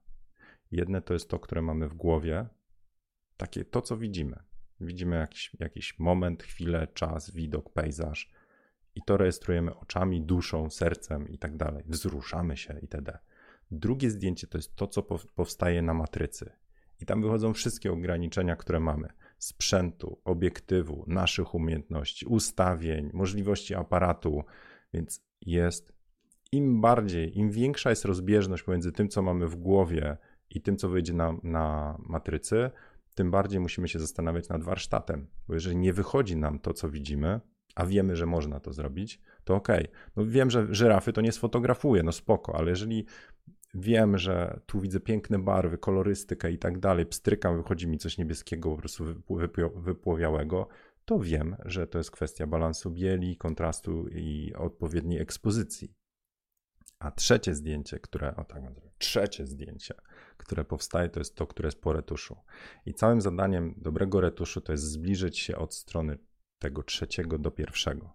Jedne to jest to, które mamy w głowie, takie to, co widzimy. Widzimy jakiś, jakiś moment, chwilę, czas, widok, pejzaż i to rejestrujemy oczami, duszą, sercem i tak dalej. Wzruszamy się itd. Drugie zdjęcie to jest to, co powstaje na matrycy. I tam wychodzą wszystkie ograniczenia, które mamy: sprzętu, obiektywu, naszych umiejętności, ustawień, możliwości aparatu. Więc jest im bardziej, im większa jest rozbieżność pomiędzy tym, co mamy w głowie i tym, co wyjdzie na, na matrycy, tym bardziej musimy się zastanawiać nad warsztatem, bo jeżeli nie wychodzi nam to, co widzimy, a wiemy, że można to zrobić, to ok. No wiem, że żyrafy to nie sfotografuję, no spoko, ale jeżeli wiem, że tu widzę piękne barwy, kolorystykę i tak dalej, pstrykam, wychodzi mi coś niebieskiego, po prostu wypłowiałego, to wiem, że to jest kwestia balansu bieli, kontrastu i odpowiedniej ekspozycji. A trzecie zdjęcie, które, o tak trzecie zdjęcie, które powstaje, to jest to, które jest po retuszu. I całym zadaniem dobrego retuszu to jest zbliżyć się od strony tego trzeciego do pierwszego.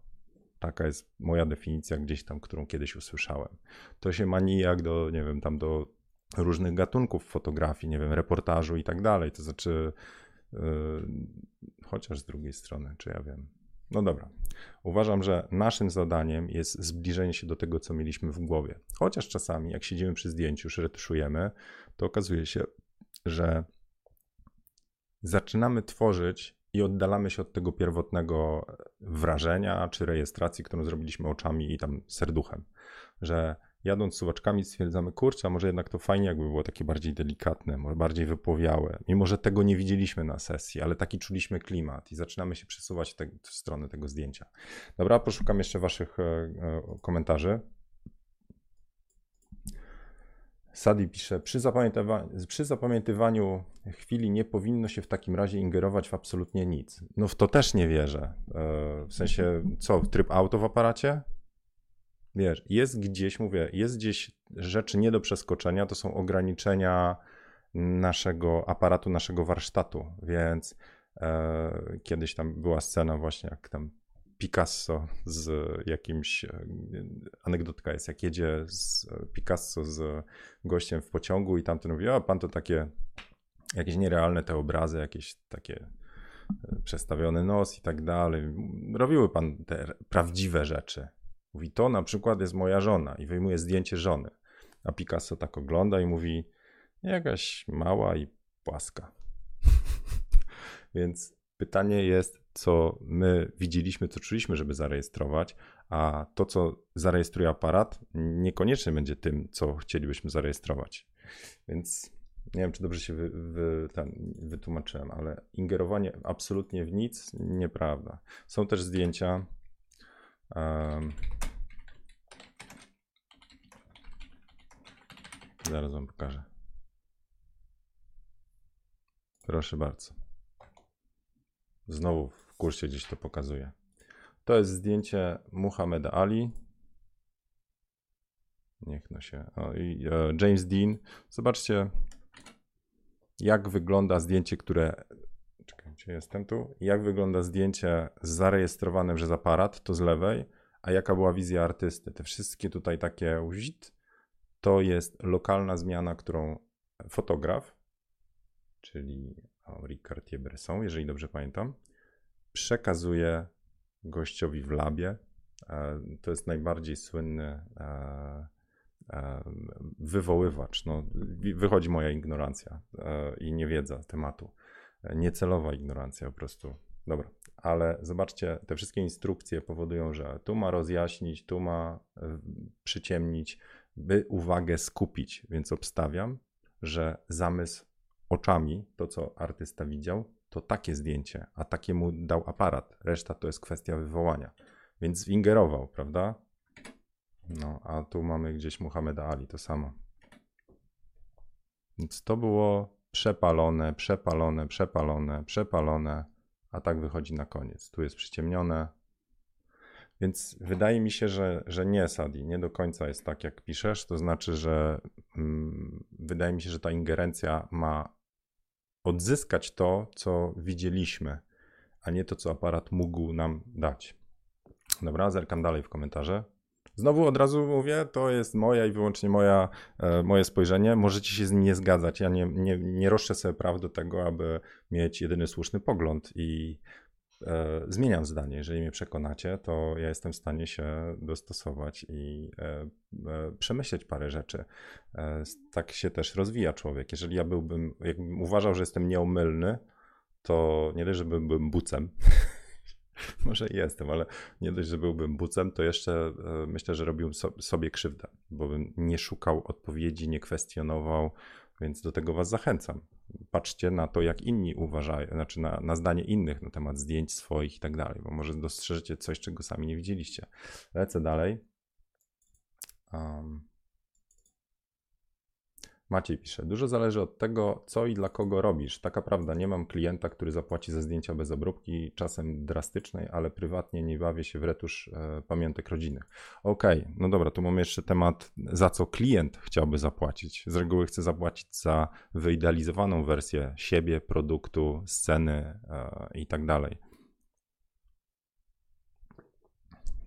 Taka jest moja definicja gdzieś tam, którą kiedyś usłyszałem. To się ma nijak do, nie wiem, tam do różnych gatunków fotografii, nie wiem, reportażu i tak dalej. To znaczy, yy, chociaż z drugiej strony, czy ja wiem. No dobra. Uważam, że naszym zadaniem jest zbliżenie się do tego, co mieliśmy w głowie. Chociaż czasami, jak siedzimy przy zdjęciu, już retuszujemy, to okazuje się, że zaczynamy tworzyć i oddalamy się od tego pierwotnego wrażenia czy rejestracji, którą zrobiliśmy oczami i tam serduchem. Że jadąc suwaczkami stwierdzamy, kurczę, a może jednak to fajnie jakby było takie bardziej delikatne, może bardziej wypłowiałe. Mimo, że tego nie widzieliśmy na sesji, ale taki czuliśmy klimat i zaczynamy się przesuwać te, w stronę tego zdjęcia. Dobra, poszukam jeszcze waszych e, e, komentarzy. Sadi pisze, przy zapamiętywaniu, przy zapamiętywaniu chwili nie powinno się w takim razie ingerować w absolutnie nic. No w to też nie wierzę. E, w sensie, co, tryb auto w aparacie? Wiesz, jest gdzieś, mówię, jest gdzieś rzeczy nie do przeskoczenia, to są ograniczenia naszego aparatu, naszego warsztatu, więc e, kiedyś tam była scena właśnie, jak tam Picasso z jakimś, e, anegdotka jest, jak jedzie z Picasso z gościem w pociągu i tamten mówi, a pan to takie, jakieś nierealne te obrazy, jakieś takie e, przestawiony nos i tak dalej. Robiły pan te prawdziwe rzeczy. Mówi, to na przykład jest moja żona i wyjmuje zdjęcie żony. A Picasso tak ogląda i mówi, jakaś mała i płaska. Więc pytanie jest, co my widzieliśmy, co czuliśmy, żeby zarejestrować, a to, co zarejestruje aparat, niekoniecznie będzie tym, co chcielibyśmy zarejestrować. Więc nie wiem, czy dobrze się wy, wy, ten, wytłumaczyłem, ale ingerowanie absolutnie w nic nieprawda. Są też zdjęcia. Um, zaraz wam pokażę. Proszę bardzo. Znowu w kursie gdzieś to pokazuje. To jest zdjęcie Muhammad Ali. Niech no się. O, i, e, James Dean. Zobaczcie, jak wygląda zdjęcie, które. Czekajcie, jestem tu. Jak wygląda zdjęcie zarejestrowane przez aparat, to z lewej, A jaka była wizja artysty? Te wszystkie tutaj takie uzit, to jest lokalna zmiana, którą fotograf, czyli Ricard Bresson, jeżeli dobrze pamiętam, przekazuje gościowi w labie. E, to jest najbardziej słynny e, e, wywoływacz. No, wychodzi moja ignorancja i niewiedza tematu. Niecelowa ignorancja po prostu. Dobra, ale zobaczcie, te wszystkie instrukcje powodują, że tu ma rozjaśnić, tu ma przyciemnić, by uwagę skupić. Więc obstawiam, że zamysł oczami, to co artysta widział, to takie zdjęcie, a takie mu dał aparat. Reszta to jest kwestia wywołania. Więc zwingerował, prawda? No, a tu mamy gdzieś Muhammeda Ali, to samo. Więc to było przepalone, przepalone, przepalone, przepalone, a tak wychodzi na koniec. Tu jest przyciemnione. Więc wydaje mi się, że, że nie, Sadi, nie do końca jest tak, jak piszesz. To znaczy, że mm, wydaje mi się, że ta ingerencja ma odzyskać to, co widzieliśmy, a nie to, co aparat mógł nam dać. Dobra, zerkam dalej w komentarze. Znowu od razu mówię, to jest moja i wyłącznie moja, e, moje spojrzenie. Możecie się z nim nie zgadzać. Ja nie, nie, nie roszczę sobie praw do tego, aby mieć jedyny słuszny pogląd i e, zmieniam zdanie. Jeżeli mnie przekonacie, to ja jestem w stanie się dostosować i e, e, przemyśleć parę rzeczy. Tak się też rozwija człowiek. Jeżeli ja byłbym, jakbym uważał, że jestem nieomylny, to nie dość, że byłbym bucem, może jestem, ale nie dość, że byłbym bucem, to jeszcze myślę, że robiłbym sobie krzywdę, bo bym nie szukał odpowiedzi, nie kwestionował, więc do tego was zachęcam. Patrzcie na to, jak inni uważają, znaczy na, na zdanie innych na temat zdjęć swoich i tak dalej, bo może dostrzeżecie coś, czego sami nie widzieliście. Lecę dalej. Um, Maciej pisze, dużo zależy od tego, co i dla kogo robisz. Taka prawda, nie mam klienta, który zapłaci za zdjęcia bez obróbki, czasem drastycznej, ale prywatnie nie bawię się w retusz e, pamiątek rodzinnych. Okej, okay, no dobra, tu mamy jeszcze temat, za co klient chciałby zapłacić. Z reguły chce zapłacić za wyidealizowaną wersję siebie, produktu, sceny e, i tak dalej.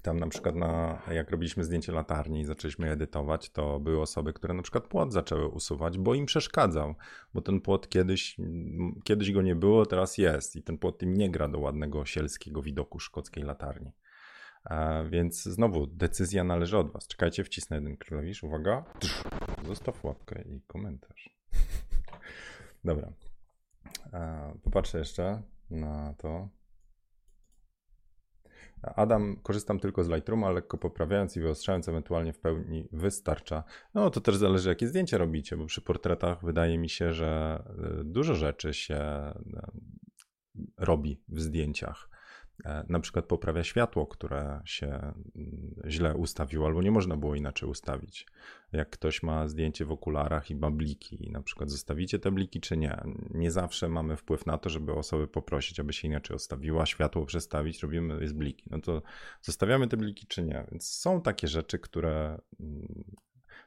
Tam na przykład na, jak robiliśmy zdjęcie latarni i zaczęliśmy edytować, to były osoby, które na przykład płot zaczęły usuwać, bo im przeszkadzał, bo ten płot kiedyś, kiedyś go nie było, teraz jest i ten płot im nie gra do ładnego sielskiego widoku szkockiej latarni. A więc znowu decyzja należy od was. Czekajcie, wcisnę jeden klawisz, uwaga. Zostaw łapkę i komentarz. Dobra. Popatrzę jeszcze na to. Adam, korzystam tylko z Lightrooma, lekko poprawiając i wyostrzając, ewentualnie w pełni wystarcza. No to też zależy, jakie zdjęcie robicie, bo przy portretach wydaje mi się, że y, dużo rzeczy się y, robi w zdjęciach. E, na przykład poprawia światło, które się mm, źle ustawiło, albo nie można było inaczej ustawić. Jak ktoś ma zdjęcie w okularach i ma bliki, na przykład zostawicie te bliki, czy nie. Nie zawsze mamy wpływ na to, żeby osoby poprosić, aby się inaczej ustawiła, światło przestawić, robimy jest bliki. No to zostawiamy te bliki, czy nie. Więc są takie rzeczy, które mm,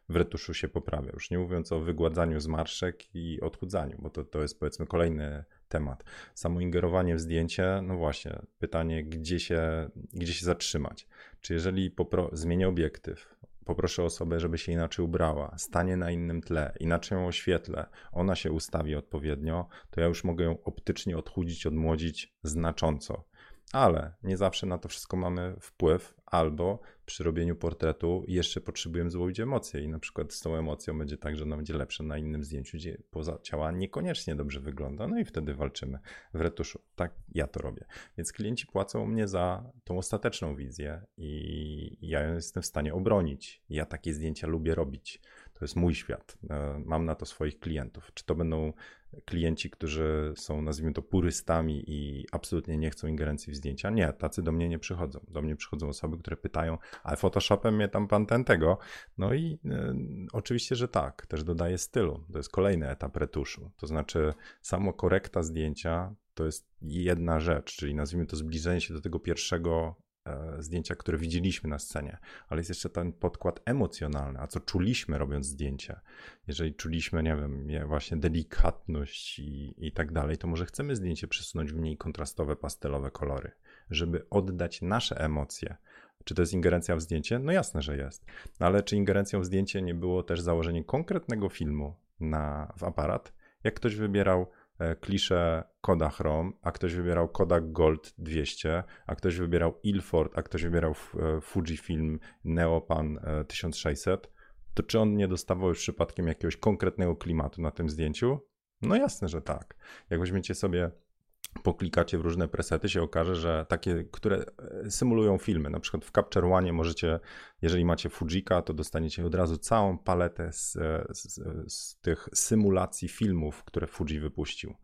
w retuszu się poprawia. Już nie mówiąc o wygładzaniu zmarszczek i odchudzaniu, bo to, to jest powiedzmy kolejny temat. Samo ingerowanie w zdjęcie, no właśnie, pytanie, gdzie się, gdzie się zatrzymać. Czy jeżeli popro- zmienię obiektyw, poproszę osobę, żeby się inaczej ubrała, stanie na innym tle, inaczej ją oświetlę, ona się ustawi odpowiednio, to ja już mogę ją optycznie odchudzić, odmłodzić znacząco. Ale nie zawsze na to wszystko mamy wpływ, albo przy robieniu portretu jeszcze potrzebujemy złowić emocje i na przykład z tą emocją będzie tak, że ona będzie lepsza na innym zdjęciu, gdzie poza ciała niekoniecznie dobrze wygląda, no i wtedy walczymy w retuszu. Tak ja to robię. Więc klienci płacą mnie za tą ostateczną wizję i ja jestem w stanie obronić. Ja takie zdjęcia lubię robić. To jest mój świat. E, mam na to swoich klientów. Czy to będą klienci, którzy są, nazwijmy to, purystami i absolutnie nie chcą ingerencji w zdjęcia? Nie, tacy do mnie nie przychodzą. Do mnie przychodzą osoby, które pytają, ale Photoshopem mnie tam pan ten tego. No i y, oczywiście, że tak. Też dodaję stylu. To jest kolejny etap retuszu. To znaczy, samo korekta zdjęcia to jest jedna rzecz, czyli nazwijmy to zbliżenie się do tego pierwszego E, zdjęcia, które widzieliśmy na scenie, ale jest jeszcze ten podkład emocjonalny, a co czuliśmy robiąc zdjęcie. Jeżeli czuliśmy, nie wiem, właśnie delikatność i, i tak dalej, to może chcemy zdjęcie przesunąć w mniej kontrastowe, pastelowe kolory. żeby oddać nasze emocje. Czy to jest ingerencja w zdjęcie? No jasne, że jest. Ale czy ingerencją w zdjęcie nie było też założenie konkretnego filmu na, w aparat? Jak ktoś wybierał e, kliszę Kodachrome, a ktoś wybierał Kodak Gold 200, a ktoś wybierał Ilford, a ktoś wybierał e, Fujifilm Neopan 1600, to czy on nie dostawał już przypadkiem jakiegoś konkretnego klimatu na tym zdjęciu? No jasne, że tak. Jak weźmiecie sobie poklikacie w różne presety, się okaże, że takie, które e, symulują filmy, na przykład w Capture One możecie, jeżeli macie Fujika, to dostaniecie od razu całą paletę z, e, z, z tych symulacji filmów, które Fuji wypuścił.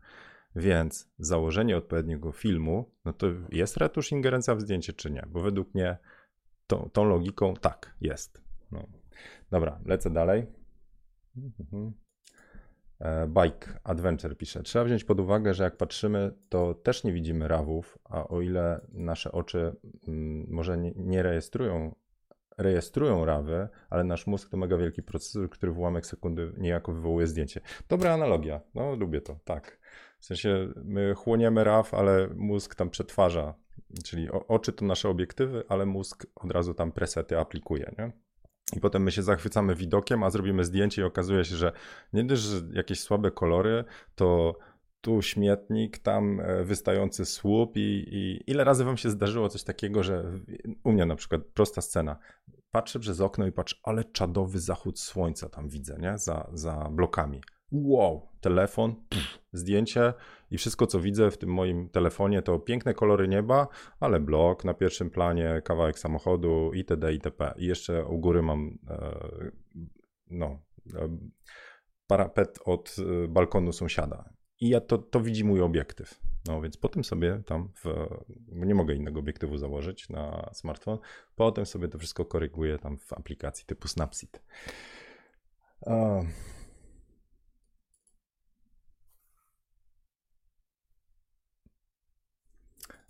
Więc założenie odpowiedniego filmu, no to jest retusz ingerencja w zdjęcie, czy nie? Bo według mnie to, tą logiką tak, jest. No. Dobra, lecę dalej. Mhm. E, bike Adventure pisze. Trzeba wziąć pod uwagę, że jak patrzymy, to też nie widzimy rawów, a o ile nasze oczy mm, może nie, rejestrują, rejestrują rawy, ale nasz mózg to mega wielki procesor, który w ułamek sekundy niejako wywołuje zdjęcie. Dobra analogia. No, lubię to, tak. W sensie my chłoniemy raw, ale mózg tam przetwarza. Czyli oczy to nasze obiektywy, ale mózg od razu tam presety aplikuje, nie? I potem my się zachwycamy widokiem, a zrobimy zdjęcie i okazuje się, że nie dość, że jakieś słabe kolory, to tu śmietnik, tam e, wystający słup i, i, ile razy wam się zdarzyło coś takiego, że u mnie na przykład prosta scena, patrzę przez okno i patrzę, ale czadowy zachód słońca tam widzę, nie? Za, za blokami. Wow, telefon, pff, zdjęcie i wszystko, co widzę w tym moim telefonie, to piękne kolory nieba, ale blok na pierwszym planie, kawałek samochodu itd. itp. I jeszcze u góry mam e, no, e, parapet od e, balkonu sąsiada. I ja to, to widzi mój obiektyw. No więc potem sobie tam, w, nie mogę innego obiektywu założyć na smartfon, potem sobie to wszystko koryguję tam w aplikacji typu Snapseed. Uh.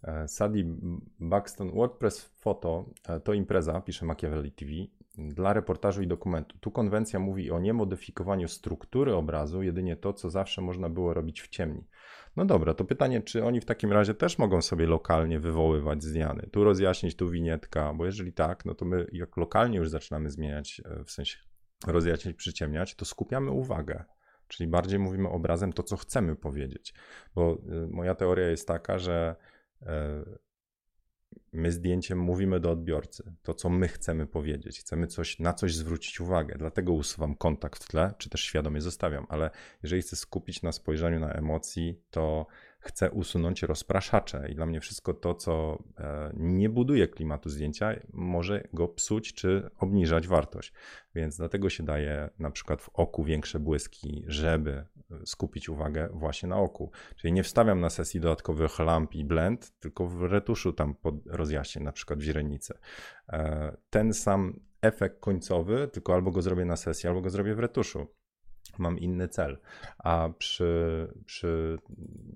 E, Sadie Buxton, WordPress Photo e, to impreza, pisze Machiavelli TV, dla reportażu i dokumentu. Tu konwencja mówi o niemodyfikowaniu struktury obrazu, jedynie to, co zawsze można było robić w ciemni. No dobra, to pytanie, czy oni w takim razie też mogą sobie lokalnie wywoływać zmiany? Tu rozjaśnić, tu winietka, bo jeżeli tak, no to my jak lokalnie już zaczynamy zmieniać, e, w sensie rozjaśnić, przyciemniać, to skupiamy uwagę. Czyli bardziej mówimy obrazem to, co chcemy powiedzieć. Bo moja teoria jest taka, że my zdjęciem mówimy do odbiorcy to, co my chcemy powiedzieć. Chcemy coś, na coś zwrócić uwagę, dlatego usuwam kontakt w tle, czy też świadomie zostawiam, ale jeżeli chcę skupić na spojrzeniu na emocji, to chcę usunąć rozpraszacze i dla mnie wszystko to, co e, nie buduje klimatu zdjęcia, może go psuć czy obniżać wartość. Więc dlatego się daje na przykład w oku większe błyski, żeby skupić uwagę właśnie na oku. Czyli nie wstawiam na sesji dodatkowych lamp i blend, tylko w retuszu tam pod rozjaśnień, na przykład w źrenicy. E, ten sam efekt końcowy, tylko albo go zrobię na sesji, albo go zrobię w retuszu mam inny cel. A przy, przy,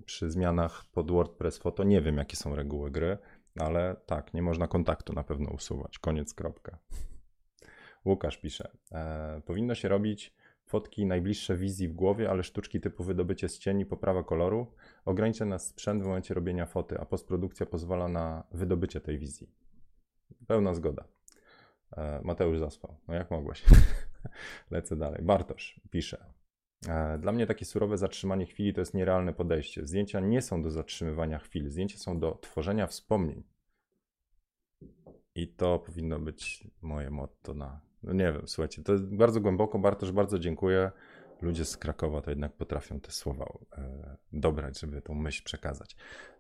przy zmianach pod WordPress Photo nie wiem, jakie są reguły gry, ale tak, nie można kontaktu na pewno usuwać. Koniec, kropka. Łukasz pisze, e, powinno się robić fotki najbliższe wizji w głowie, ale sztuczki typu wydobycie z cieni, poprawa koloru ogranicza nas sprzęt w momencie robienia foty, a postprodukcja pozwala na wydobycie tej wizji. Pełna zgoda. E, Mateusz zaspał. No jak mogłeś? Lecę dalej. Bartosz pisze. E, dla mnie takie surowe zatrzymanie chwili to jest nierealne podejście. Zdjęcia nie są do zatrzymywania chwil, zdjęcia są do tworzenia wspomnień. I to powinno być moje motto na. No nie wiem, słuchajcie, to jest bardzo głęboko. Bartosz, bardzo dziękuję. Ludzie z Krakowa to jednak potrafią te słowa e, dobrać, żeby tą myśl przekazać.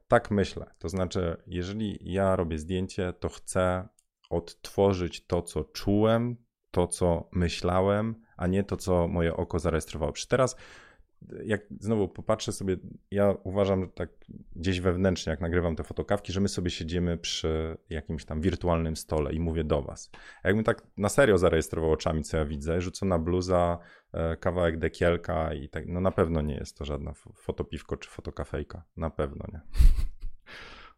Tak myślę. To znaczy, jeżeli ja robię zdjęcie, to chcę odtworzyć to, co czułem, to, co myślałem, a nie to, co moje oko zarejestrowało. Przy teraz, jak znowu popatrzę sobie, ja uważam że tak gdzieś wewnętrznie, jak nagrywam te fotokawki, że my sobie siedzimy przy jakimś tam wirtualnym stole i mówię do was. A jakbym tak na serio zarejestrował oczami, co ja widzę, rzucona bluza, e, kawałek dekielka i tak, no na pewno nie jest to żadna fotopiwko czy fotokafejka. Na pewno nie.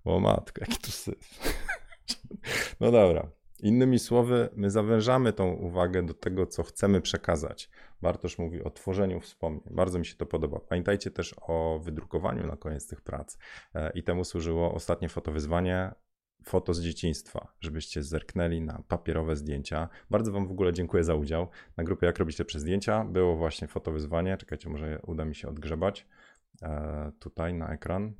O matko, jaki to syf. No dobra. Innymi słowy, my zawężamy tą uwagę do tego, co chcemy przekazać. Bartosz mówi o tworzeniu wspomnień. Bardzo mi się to podoba. Pamiętajcie też o wydrukowaniu na koniec tych prac. E, I temu służyło ostatnie fotowyzwanie. foto z dzieciństwa, żebyście zerknęli na papierowe zdjęcia. Bardzo Wam w ogóle dziękuję za udział. Na grupie Jak robić lepsze zdjęcia było właśnie fotowyzwanie. Czekajcie, może uda mi się odgrzebać e, tutaj na ekran.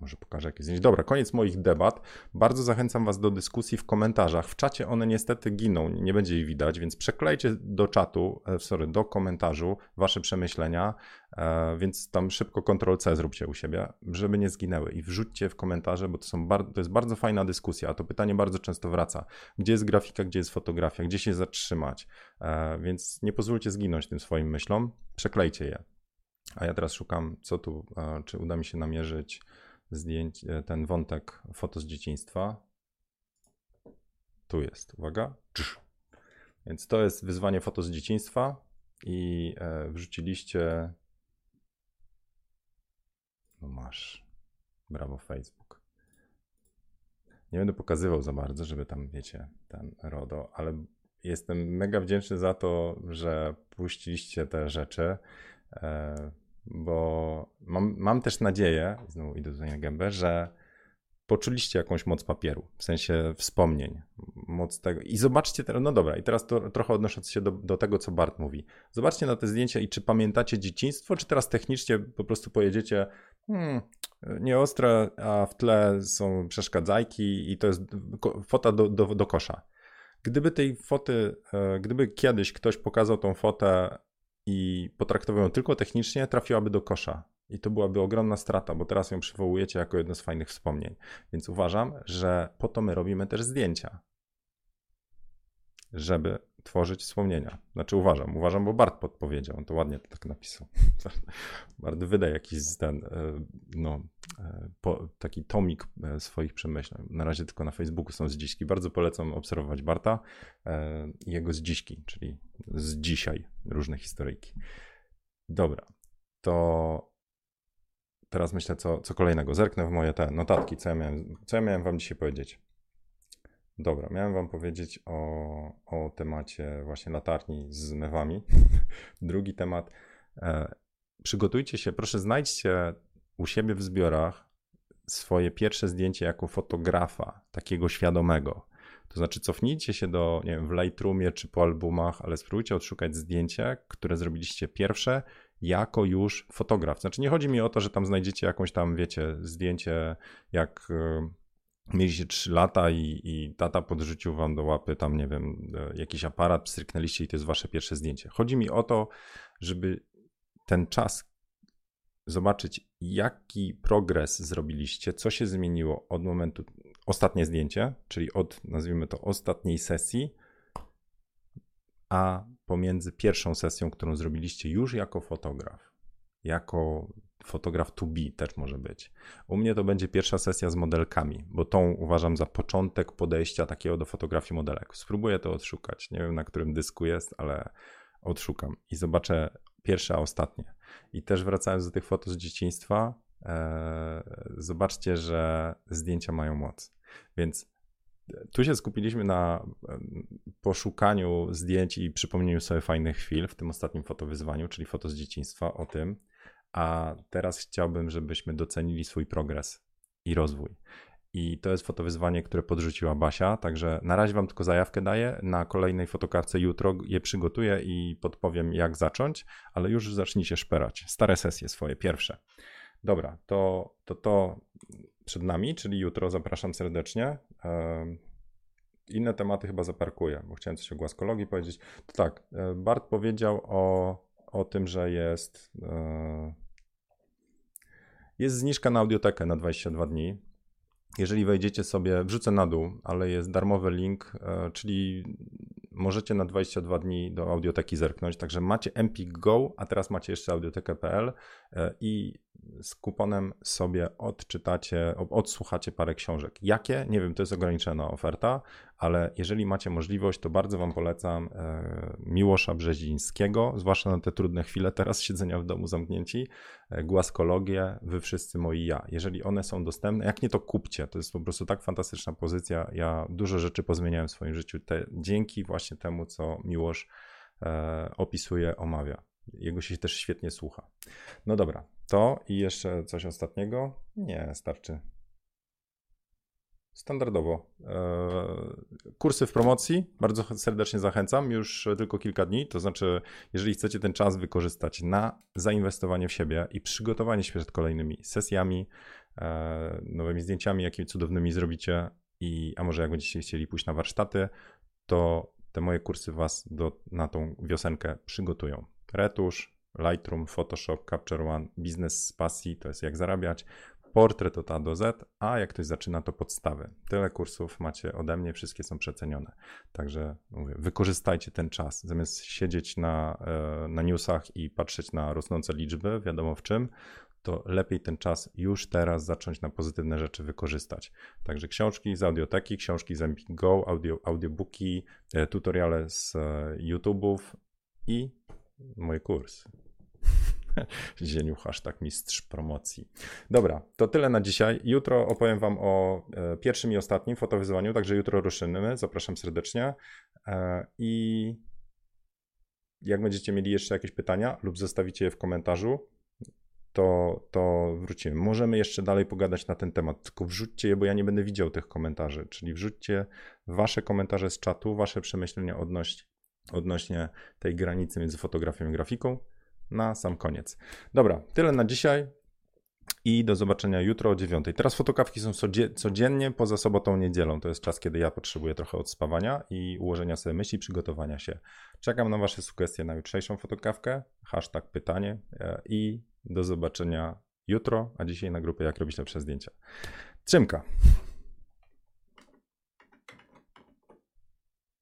Może pokażę jakieś zdjęcie. Dobra, koniec moich debat. Bardzo zachęcam Was do dyskusji w komentarzach. W czacie one niestety giną, nie będzie ich widać, więc przeklejcie do czatu, e, sorry, do komentarzu Wasze przemyślenia, e, więc tam szybko Ctrl-C zróbcie u siebie, żeby nie zginęły i wrzućcie w komentarze, bo to, są to jest bardzo fajna dyskusja, a to pytanie bardzo często wraca. Gdzie jest grafika, gdzie jest fotografia, gdzie się zatrzymać, e, więc nie pozwólcie zginąć tym swoim myślom, przeklejcie je. A ja teraz szukam, co tu, czy uda mi się namierzyć zdjęć, e, ten wątek foto z dzieciństwa. Tu jest, uwaga. Więc to jest wyzwanie foto z dzieciństwa i e, wrzuciliście. No masz. Brawo, Facebook. Nie będę pokazywał za bardzo, żeby tam, wiecie, ten RODO, ale jestem mega wdzięczny za to, że puściliście te rzeczy. Bo mam, mam też nadzieję, znowu idę tutaj na gębę, że poczuliście jakąś moc papieru, w sensie wspomnień, moc tego. I zobaczcie teraz, no dobra, i teraz to, trochę odnosząc się do, do tego, co Bart mówi. Zobaczcie na te zdjęcia i czy pamiętacie dzieciństwo, czy teraz technicznie po prostu pojedziecie, hmm, nieostre, a w tle są przeszkadzajki i to jest fota do, do, do kosza. Gdyby tej foty, e, gdyby kiedyś ktoś pokazał tą fotę i potraktował ją tylko technicznie, trafiłaby do kosza. I to byłaby ogromna strata, bo teraz ją przywołujecie jako jedno z fajnych wspomnień. Więc uważam, że po to my robimy też zdjęcia. Żeby tworzyć wspomnienia. Znaczy uważam, uważam, bo Bart podpowiedział, on to ładnie to tak napisał. Bart wyda jakiś ten, e, no, e, po, taki tomik e, swoich przemyśleń. Na razie tylko na Facebooku są zdziśki. Bardzo polecam obserwować Barta i jego zdziśki, czyli z dzisiaj różne historyjki. Dobra, to teraz myślę, co, co kolejnego. Zerknę w moje te notatki, co ja miałem, co ja miałem wam dzisiaj powiedzieć. Dobra, miałem Wam powiedzieć o, o temacie właśnie latarni z mewami. Drugi temat. E, przygotujcie się, proszę znajdźcie u siebie w zbiorach swoje pierwsze zdjęcie jako fotografa, takiego świadomego. To znaczy cofnijcie się do, nie wiem, w Lightroomie czy po albumach, ale spróbujcie odszukać zdjęcie, które zrobiliście pierwsze jako już fotograf. Znaczy nie chodzi mi o to, że tam znajdziecie jakąś tam, wiecie, zdjęcie jak e, mieliście 3 lata i, i tata podrzucił wam do łapy tam, nie wiem, e, jakiś aparat, pstryknęliście i to jest wasze pierwsze zdjęcie. Chodzi mi o to, żeby ten czas zobaczyć, jaki progres zrobiliście, co się zmieniło od momentu, ostatnie zdjęcie, czyli od, nazwijmy to, ostatniej sesji, a pomiędzy pierwszą sesją, którą zrobiliście już jako fotograf, jako fotograf to be też może być. U mnie to będzie pierwsza sesja z modelkami, bo tą uważam za początek podejścia takiego do fotografii modelek. Spróbuję to odszukać. Nie wiem na którym dysku jest, ale odszukam i zobaczę pierwsze, a ostatnie. I też wracając do tych foto z dzieciństwa, e, zobaczcie, że zdjęcia mają moc. Więc tu się skupiliśmy na poszukaniu zdjęć i przypomnieniu sobie fajnych chwil w tym ostatnim fotowyzwaniu, czyli foto z dzieciństwa, o tym, a teraz chciałbym, żebyśmy docenili swój progres i rozwój. I to jest fotowyzwanie, które podrzuciła Basia, także na razie wam tylko zajawkę daję. Na kolejnej fotokarce jutro je przygotuję i podpowiem, jak zacząć, ale już zacznijcie szperać. Stare sesje swoje, pierwsze. Dobra, to to, to przed nami, czyli jutro zapraszam serdecznie. Inne tematy chyba zaparkuję, bo chciałem coś o głaskologii powiedzieć. To tak, e, Bart powiedział o, o tym, że jest e, jest zniżka na audiotekę na 22 dni. Jeżeli wejdziecie sobie, wrzucę na dół, ale jest darmowy link, e, czyli możecie na 22 dni do audioteki zerknąć. Także macie Empik Go, a teraz macie jeszcze audiotekę.pl e, i z kuponem sobie odczytacie, odsłuchacie parę książek. Jakie? Nie wiem, to jest ograniczona oferta, ale jeżeli macie możliwość, to bardzo Wam polecam e, Miłosza Brzezińskiego, zwłaszcza na te trudne chwile teraz siedzenia w domu zamknięci, e, Głaskologię, Wy wszyscy moi ja. Jeżeli one są dostępne, jak nie to kupcie, to jest po prostu tak fantastyczna pozycja. Ja dużo rzeczy pozmieniałem w swoim życiu te, dzięki właśnie temu, co Miłosz e, opisuje, omawia. Jego się też świetnie słucha. No dobra, to i jeszcze coś ostatniego? Nie, starczy. standardowo. E, kursy w promocji, bardzo serdecznie zachęcam, już tylko kilka dni. To znaczy, jeżeli chcecie ten czas wykorzystać na zainwestowanie w siebie i przygotowanie się przed kolejnymi sesjami, e, nowymi zdjęciami, jakimi cudownymi zrobicie, i, a może jak będziecie chcieli pójść na warsztaty, to te moje kursy Was do, na tą wiosenkę przygotują. Retusz, Lightroom, Photoshop, Capture One, biznes z pasji, to jest jak zarabiać, portret od A do Z, a jak ktoś zaczyna, to podstawy. Tyle kursów macie ode mnie, wszystkie są przecenione. Także mówię, wykorzystajcie ten czas. Zamiast siedzieć na, e, na newsach i patrzeć na rosnące liczby, wiadomo w czym, to lepiej ten czas już teraz zacząć na pozytywne rzeczy wykorzystać. Także książki z audioteki, książki z Empik Go, audio, audiobooki, e, tutoriale z e, YouTube'ów i mój kurs. Zieniu hashtag mistrz promocji. Dobra, to tyle na dzisiaj. Jutro opowiem Wam o e, pierwszym i ostatnim fotowyzwaniu, także jutro ruszymy. Zapraszam serdecznie. I jak będziecie mieli jeszcze jakieś pytania lub zostawicie je w komentarzu, to, to wrócimy. Możemy jeszcze dalej pogadać na ten temat, tylko wrzućcie je, bo ja nie będę widział tych komentarzy, czyli wrzućcie wasze komentarze z czatu, wasze przemyślenia odnośnie, odnośnie tej granicy między fotografią i grafiką na sam koniec. Dobra, tyle na dzisiaj i do zobaczenia jutro o 9. Teraz fotokawki są codziennie poza sobotą, niedzielą. To jest czas, kiedy ja potrzebuję trochę odspawania i ułożenia sobie myśli, przygotowania się. Czekam na Wasze sugestie na jutrzejszą fotokawkę, hashtag pytanie e, i do zobaczenia jutro, a dzisiaj na grupie Jak robić lepsze zdjęcia. Trzymka.